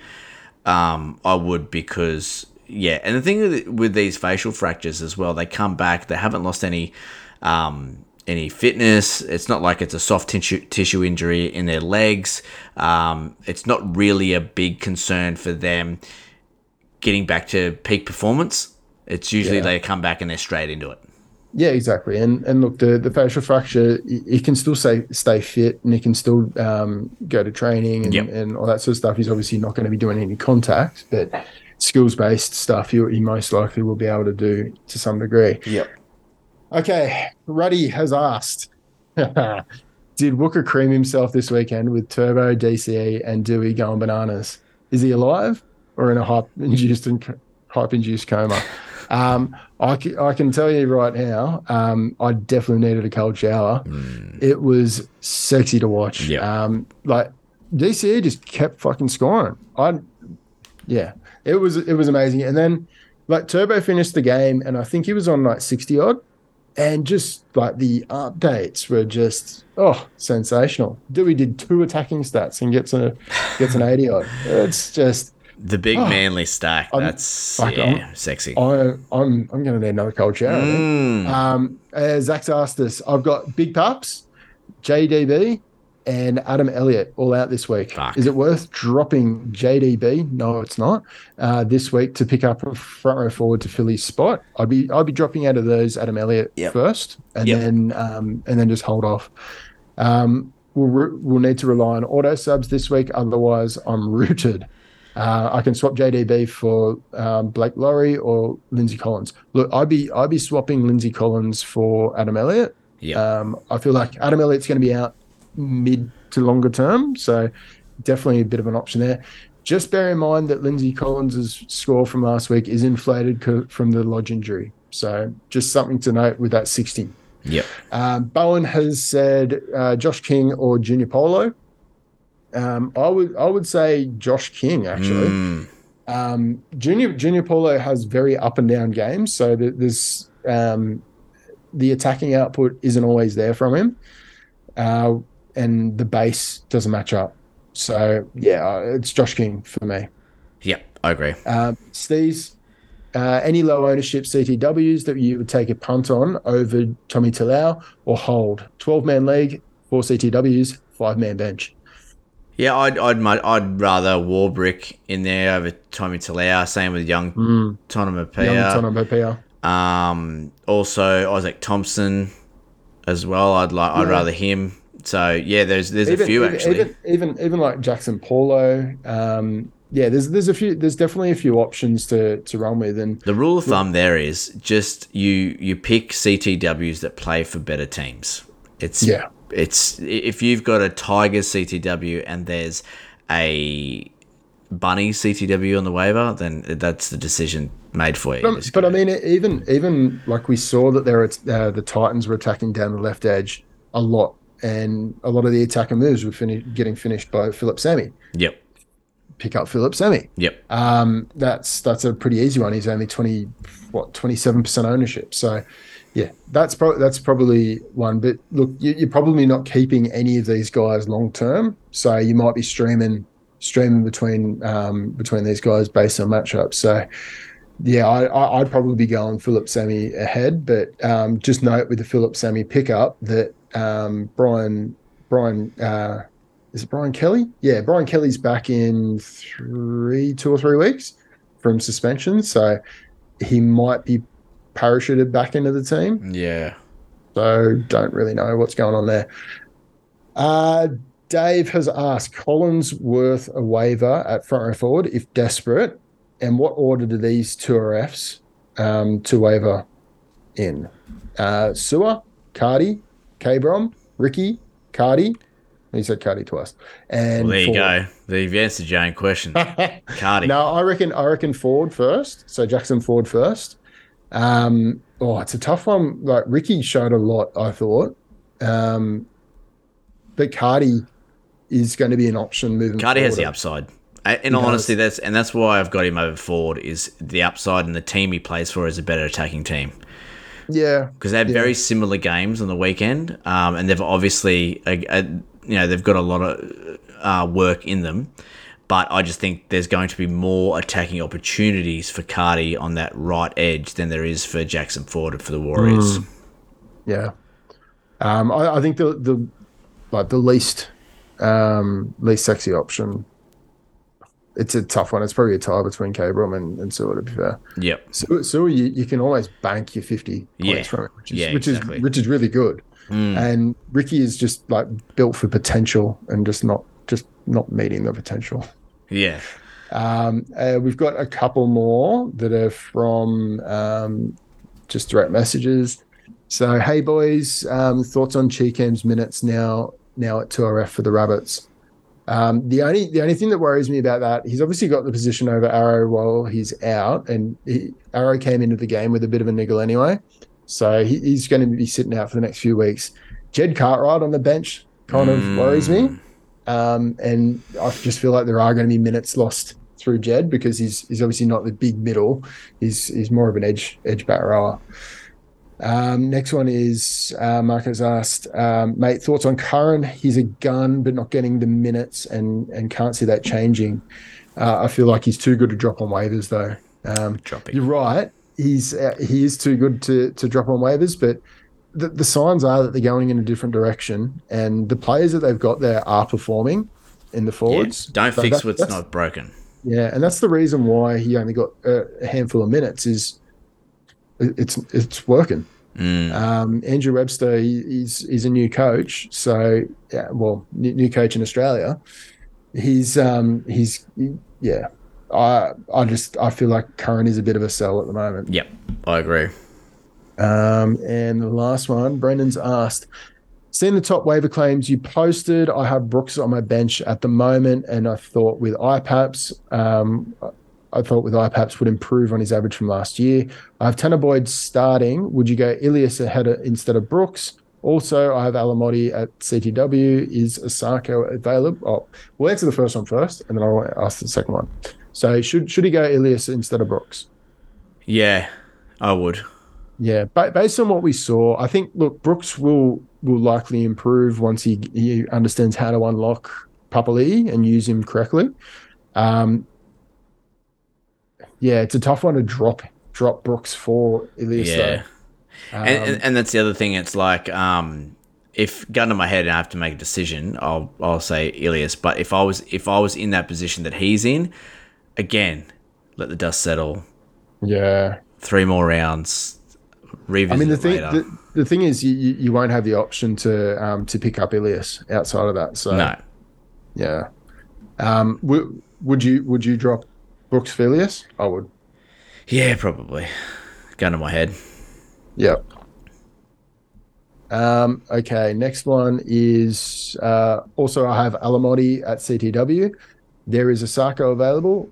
um, I would because yeah. And the thing with, with these facial fractures as well, they come back. They haven't lost any. Um, any fitness. It's not like it's a soft tissue, tissue injury in their legs. Um, it's not really a big concern for them getting back to peak performance. It's usually Yeah. they come back and they're straight into it. Yeah, exactly. And and look, the, the facial fracture, he can still stay stay fit, and he can still um, go to training and, Yep. and all that sort of stuff. He's obviously not going to be doing any contact, but skills based stuff, he, he most likely will be able to do to some degree. Yep. Okay, Ruddy has asked, <laughs> did Wooker cream himself this weekend with Turbo, DCE, and Doueihi going bananas? Is he alive or in a hype induced hype induced coma? Um, I, I can tell you right now, um, I definitely needed a cold shower. It was sexy to watch. Yeah. Um, like DCE just kept fucking scoring. I, yeah, it was it was amazing. And then like Turbo finished the game, and I think he was on like sixty odd, and just like the updates were just oh sensational. Doueihi did two attacking stats and gets a gets an <laughs> eighty odd. It's just The big Oh. manly stack. I'm- That's fuck, yeah, I'm- sexy. I, I'm I'm going to need another cold shower. Mm. Um, uh, Zach's asked us. I've got big pups, JDB, and Adam Elliott all out this week. Is it worth dropping JDB? No, it's not. Uh, this week to pick up a front row forward to Philly's spot, I'd be I'd be dropping out of those Adam Elliott Yep. first, and Yep. then um, and then just hold off. Um, we'll re- we'll need to rely on auto subs this week. Otherwise, I'm rooted. Uh, I can swap JDB for um, Blake Lawrie or Lindsay Collins. Look, I'd be I'd be swapping Lindsay Collins for Adam Elliott. Yeah. Um, I feel like Adam Elliott's going to be out mid to longer term, so definitely a bit of an option there. Just bear in mind that Lindsay Collins' score from last week is inflated co- from the lodge injury, so just something to note with that 60. Yep. Um, Bowen has said uh, Josh King or Junior Paulo. Um, I would I would say Josh King actually. Mm. Um, Junior Junior Paulo has very up and down games, so there's um, the attacking output isn't always there from him, uh, and the base doesn't match up. So yeah, it's Josh King for me. Yep. I agree. Um, uh, any low ownership CTWs that you would take a punt on over Tommy Talau or hold? 12 man league, four CTWs, five man bench. Yeah, I'd I'd I'd rather Warbrick in there over Tommy Talau. Same with young Mm. Tonopapia. Um, also Izaac Thompson as well. I'd like I'd Yeah. rather him. So yeah, there's there's a few even, actually. Even, even even like Jackson Paulo. Um, yeah, there's there's a few. There's definitely a few options to to run with, and the rule of thumb there is just you you pick CTWs that play for better teams. It's Yeah. It's if you've got a Tiger CTW and there's a Bunny CTW on the waiver, then that's the decision made for you. But, but I mean, even even like we saw that there, uh, the Titans were attacking down the left edge a lot, and a lot of the attacker moves were getting finished by Phillip Sami. Yep. Pick up Phillip Sami. Yep. Um, that's that's a pretty easy one. He's only twenty what twenty seven percent ownership. So, yeah, that's pro- that's probably one. But look, you, you're probably not keeping any of these guys long term. So you might be streaming streaming between um, between these guys based on matchups. So. Yeah, I, I, I'd probably be going Phillip Sami ahead, but um, just note with the Phillip Sami pickup that um, Brian Brian uh, is it Brian Kelly? Yeah, Brian Kelly's back in three, two or three weeks from suspension, so he might be parachuted back into the team. Yeah. So don't really know what's going on there. Uh, Dave has asked Collins worth a waiver at front row forward if desperate, and what order do these two RFs um, to waiver in? Uh, Sewer, Cardi, Cabrom, Ricky, Cardi. He said Cardi twice. And Well, there you forward. go. You've answered your own question. <laughs> Cardi. No, I reckon I reckon Ford first. So Jackson Ford first. Um, oh, it's a tough one. Like Ricky showed a lot, I thought. Um, but Cardi is going to be an option moving. Cardi has the upside. In all honesty, that's and that's why I've got him over Ford. Is the upside and the team he plays for is a better attacking team Yeah, because they had Yeah. very similar games on the weekend, um, and they've obviously, uh, uh, you know, they've got a lot of uh, work in them. But I just think there's going to be more attacking opportunities for Cardi on that right edge than there is for Jackson Ford for the Warriors. Mm. Yeah. Um, I, I think the the like the least um least sexy option. It's a tough one. It's probably a tie between Cabrom and, and Sewer, to be fair. Yep. So, so you, you can always bank your 50 Yeah. points from it, which is, Yeah, which exactly. is which is really good. Mm. And Ricky is just like built for potential and just not just not meeting the potential. Yeah. Um, uh, we've got a couple more that are from um, just direct messages. So, hey boys, um, thoughts on Cheekham's minutes now now at 2RF for the Rabbits? Um, the only the only thing that worries me about that, he's obviously got the position over Arrow while he's out, and he, Arrow came into the game with a bit of a niggle anyway, so he, he's going to be sitting out for the next few weeks. Jed Cartwright on the bench kind of worries me, um, and I just feel like there are going to be minutes lost through Jed because he's he's obviously not the big middle, he's he's more of an edge edge bat rower. Um, next one is uh, Mark has asked, um, mate, thoughts on Curran? He's a gun, but not getting the minutes, and and can't see that changing. Uh, I feel like he's too good to drop on waivers, though. Um, Dropping. You're right. He's uh, he is too good to to drop on waivers, but the, the signs are that they're going in a different direction, and the players that they've got there are performing in the Yeah, forwards. don't So fix that- what's not broken. Yeah, and that's the reason why he only got a, a handful of minutes. Is it's it's working. Mm. Um, Andrew Webster, he, he's he's a new coach, so yeah, well, new, new coach in Australia. He's um he's yeah. I I just I feel like Curran is a bit of a sell at the moment. Yep, I agree. Um, and the last one, Brendan's asked, Seeing the top waiver claims you posted, I have Brooks on my bench at the moment, and I thought with IPAPs, um, I thought with IPAPs would improve on his average from last year. I have Tanah Boyd starting. Would you go Ilias ahead of, instead of Brooks? Also, I have Alamoti at CTW. Is Isaako available? Oh, we'll answer the first one first, and then I'll ask the second one. So, should should he go Ilias instead of Brooks? Yeah, I would. Yeah, but based on what we saw, I think look, Brooks will will likely improve once he he understands how to unlock Papali and use him correctly. Um, yeah, it's a tough one to drop drop Brooks for Ilias. Yeah. though. and, and that's the other thing. It's like um, if gun to my head and I have to make a decision, I'll I'll say Ilias. But if I was if I was in that position that he's in, again, let the dust settle. Yeah. Three more rounds. Revisit I mean, the thing the, the thing is, you, you won't have the option to um to pick up Ilias outside of that. So no. yeah. Um, would would you would you drop Brooks for I would. Yeah, probably. Gun to my head. Yep. Um, okay, next one is uh, also I have Alamoti at CTW. There is a Sako available,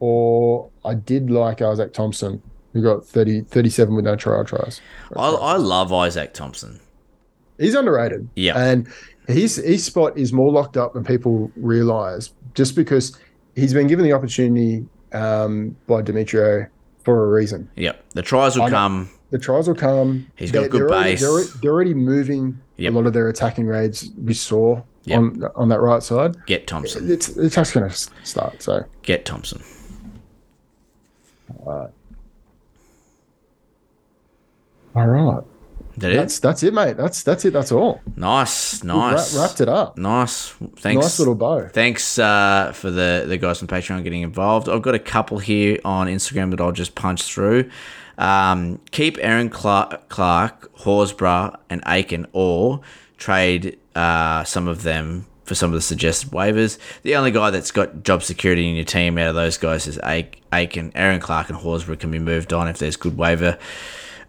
or I did like Izaac Thompson, who got 30, 37 with no trial tries. I, I love Izaac Thompson. He's underrated. Yeah. And his his spot is more locked up than people realize just because he's been given the opportunity um, by Demetriou for a reason. Yep. The tries will I know- come. The tries will come. He's got They're- good they're base. they're, already, they're already moving Yep. a lot of their attacking raids. We saw Yep. on on that right side. Get Thompson. It's it's just going to start. So Get Thompson. all right, That it? that's that's it, mate. That's that's it. That's all. Nice, nice. wrapped it up. Nice. Thanks. Nice little bow. Thanks uh, for the, the guys on Patreon getting involved. I've got a couple here on Instagram that I'll just punch through. Um, keep Aaron Clark, Clark, Horsburgh, and Aitken, or trade uh, some of them for some of the suggested waivers. The only guy that's got job security in your team out of those guys is Aitken. Aaron Clark and Horsburgh can be moved on if there's good waiver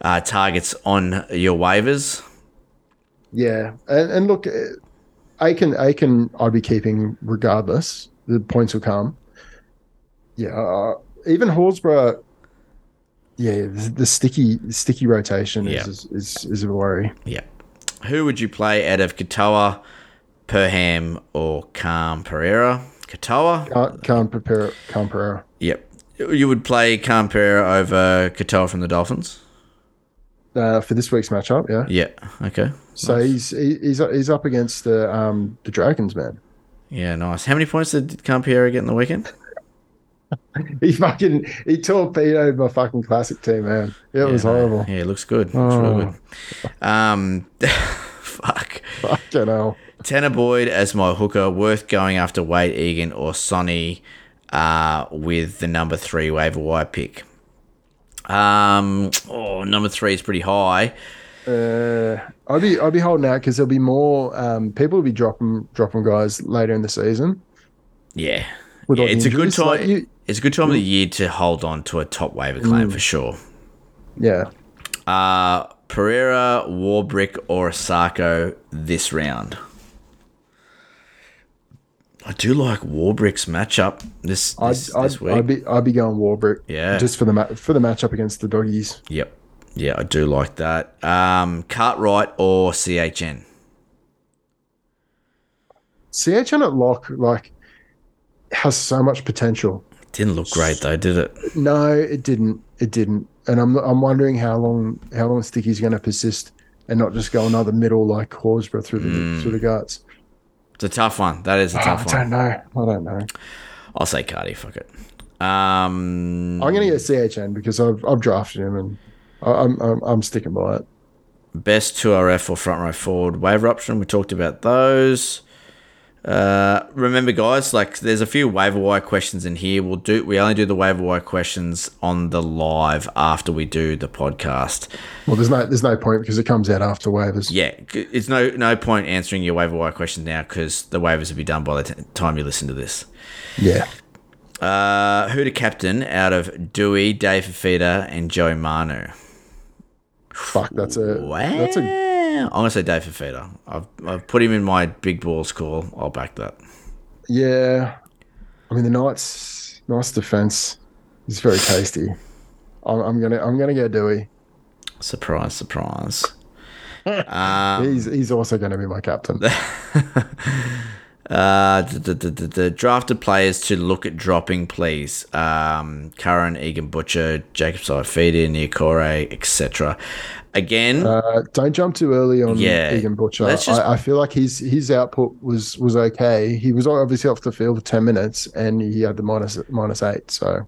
uh, targets on your waivers. Yeah, and and look, uh, Aitken Aitken, I'd be keeping regardless. The points will come. Yeah, uh, even Horsburgh. Yeah, the, the sticky sticky rotation Yeah. is, is is a worry. Yeah. Who would you play out of Katoa, Perham, or Calm Pereira? Katoa? Can't prepare can't prepare. Yep. You would play Calm Pereira over Katoa from the Dolphins? Uh, for this week's matchup, yeah. Yeah. Okay. So he's he's he's up against the um the Dragons, man. Yeah, nice. How many points did Calm Pereira get in the weekend? <laughs> He fucking he torpedoed my fucking classic team, man. It was Yeah, no. horrible. Yeah, it looks good. Really Oh. good. Um, <laughs> fuck. Fucking hell. Tanah Boyd as my hooker, worth going after Wade Egan or Sonny uh, with the number three waiver wire pick. Um, oh, number three is pretty high. Uh, I'd be I'd be holding out because there'll be more um people will be dropping dropping guys later in the season. Yeah, yeah it's a good time. like you- it's a good time of the year to hold on to a top waiver claim Mm. for sure. Yeah. Uh, Pereira, Warbrick, or Isaako this round. I do like Warbrick's matchup this I'd, this, I'd, this week. I'd be I'd be going Warbrick. Yeah. Just for the ma- for the matchup against the doggies. Yep. Yeah, I do like that. Um, Cartwright or CHN? CHN at lock like has so much potential. Didn't look great though, did it? No, it didn't. It didn't. And I'm I'm wondering how long how long Sticky's going to persist and not just go another middle like Horsburgh through the Mm. through the guts. It's a tough one. That is a Ah, tough I one. I don't know. I don't know. I'll say Cardi. Fuck it. Um, I'm going to get CHN because I've I've drafted him and I- I'm I'm, I'm sticking by it. best 2RF or front row forward waiver option. We talked about those. Uh, remember, guys, like there's a few waiver wire questions in here. We'll do. We only do the waiver wire questions on the live after we do the podcast. Well, there's no there's no point because it comes out after waivers. Yeah, it's no no point answering your waiver wire questions now because the waivers will be done by the t- time you listen to this. Yeah. Uh, who to captain out of Doueihi, Dave Fifita, and Joe Manu? Fuck, that's a Wow. that's a I'm gonna say Dave Fifita. I've I've put him in my big balls call. I'll back that. yeah. I mean the Knights nice defense is very tasty. I'm, I'm gonna I'm gonna go Doueihi. Surprise, surprise. <laughs> um, he's he's also going to be my captain. <laughs> Uh, the, the, the, the drafted players to look at dropping, please. Um, Curran, Egan Butcher, Jacob Saifiti, Niukore, etc. Again, Uh, don't jump too early on Yeah. Egan Butcher. Just- I, I feel like his his output was was okay. He was obviously off the field for ten minutes, and he had the minus minus eight. So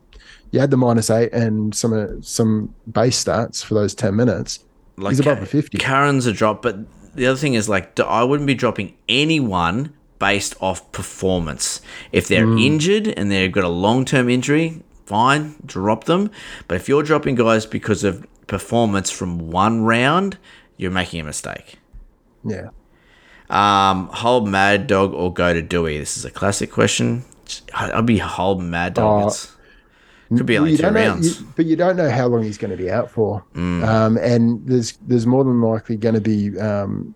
you had the minus eight and some some base stats for those ten minutes. Like He's above the fifty. Curran's a drop, but the other thing is like I wouldn't be dropping anyone based off performance. If they're Mm. injured and they've got a long term injury, fine, drop them. But if you're dropping guys because of performance from one round, you're making a mistake. Yeah. Um, hold Mad Dog or go to Doueihi. This is a classic question. I'd be hold Mad Dog. Uh, It's, could be only two don't know- rounds. you- but you don't know how long he's going to be out for. Mm. Um, and there's there's more than likely going to be. Um,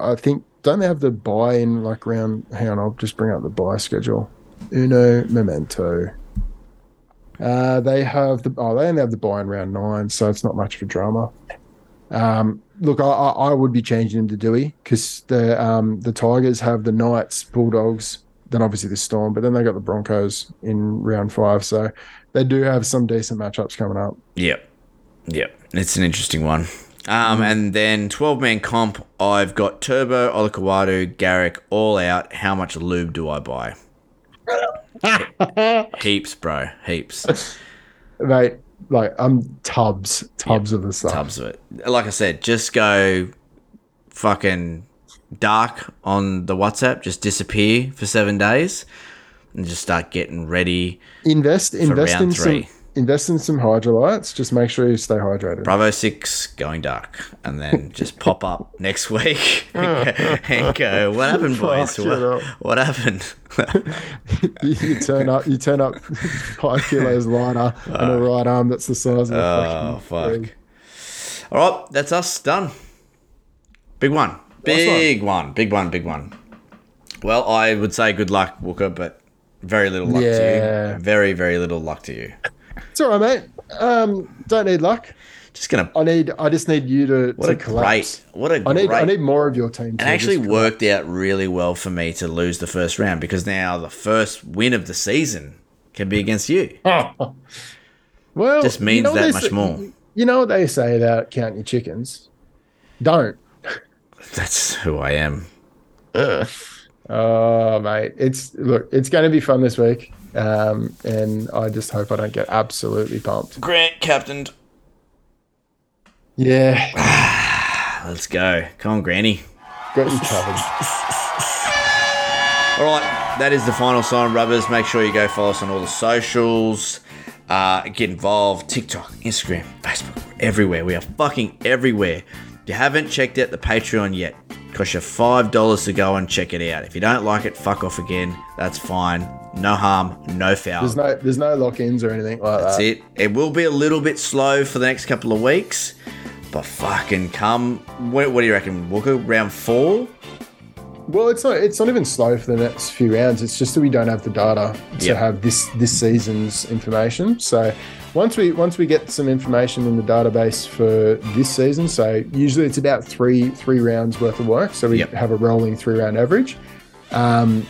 I think don't they have the buy in like round? Hang on, I'll just bring up the buy schedule. Uno memento. Uh, they have the oh they only have the buy in round nine, so it's not much of a drama. Um, look, I, I, would be changing him to Doueihi because the um, the Tigers have the Knights, Bulldogs, then obviously the Storm, but then they got the Broncos in round five, so they do have some decent matchups coming up. Yep. Yep. It's an interesting one. Um, and then 12 man comp, I've got Turbo, Olakau'atu, Garrick all out. How much lube do I buy? <laughs> Heaps, bro. Heaps. <laughs> Mate, like I'm tubs, tubs of the stuff. Tubs of it. Like I said, just go fucking dark on the WhatsApp, just disappear for seven days and just start getting ready. Invest, invest in three. some, invest in some hydrolytes. Just make sure you stay hydrated. Bravo 6 going dark. And then just pop up <laughs> next week ah. <laughs> and go, what happened, <laughs> boys? What, what happened? you, you turn up, you turn up five kilos lighter and a right arm that's the size of a Oh, fuck. All right, that's us done. Big one. Big one. Big one. Big one. Well, I would say good luck, Walker, but very little luck to you. Very, very little luck to you. It's all right, mate. Um, don't need luck. Just gonna. I need. I just need you to. What to a collapse. great. What a I need. great. I need more of your team. it actually worked out really well for me to lose the first round because now the first win of the season can be against you. <laughs> Well, Just means what that much say- more. You know what they say about counting your chickens? Don't. <laughs> That's who I am. <laughs> Oh, mate, it's look. It's going to be fun this week, um, and I just hope I don't get absolutely pumped. Grant captained. Yeah, <sighs> Let's go. Come on, Granny. got you covered. All right, that is the final sign, rubbers. Make sure you go follow us on all the socials. Uh, get involved. TikTok, Instagram, Facebook, everywhere. We are fucking everywhere. If you haven't checked out the Patreon yet, cost you five dollars to go and check it out. If you don't like it, fuck off again. That's fine. No harm, no foul. There's no. There's no lock-ins or anything like That's that. it. It will be a little bit slow for the next couple of weeks, but fucking come. What, what do you reckon? We'll round four. Well, it's not. It's not even slow for the next few rounds. It's just that we don't have the data to Yep. have this this season's information. So once we once we get some information in the database for this season, so usually it's about three three rounds worth of work. So we Yep. have a rolling three round average. Um,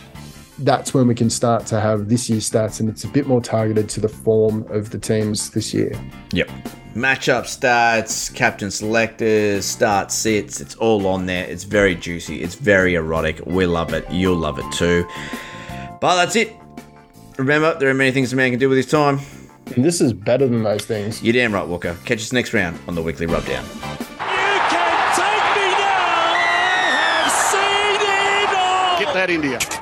that's when we can start to have this year's stats, and it's a bit more targeted to the form of the teams this year. Yep. Matchup stats, captain selectors, start sits, it's all on there. It's very juicy, it's very erotic. We love it. You'll love it too. But that's it. Remember, there are many things a man can do with his time. And this is better than those things. You're damn right, Walker. Catch us next round on the Weekly Rubdown. Get that India.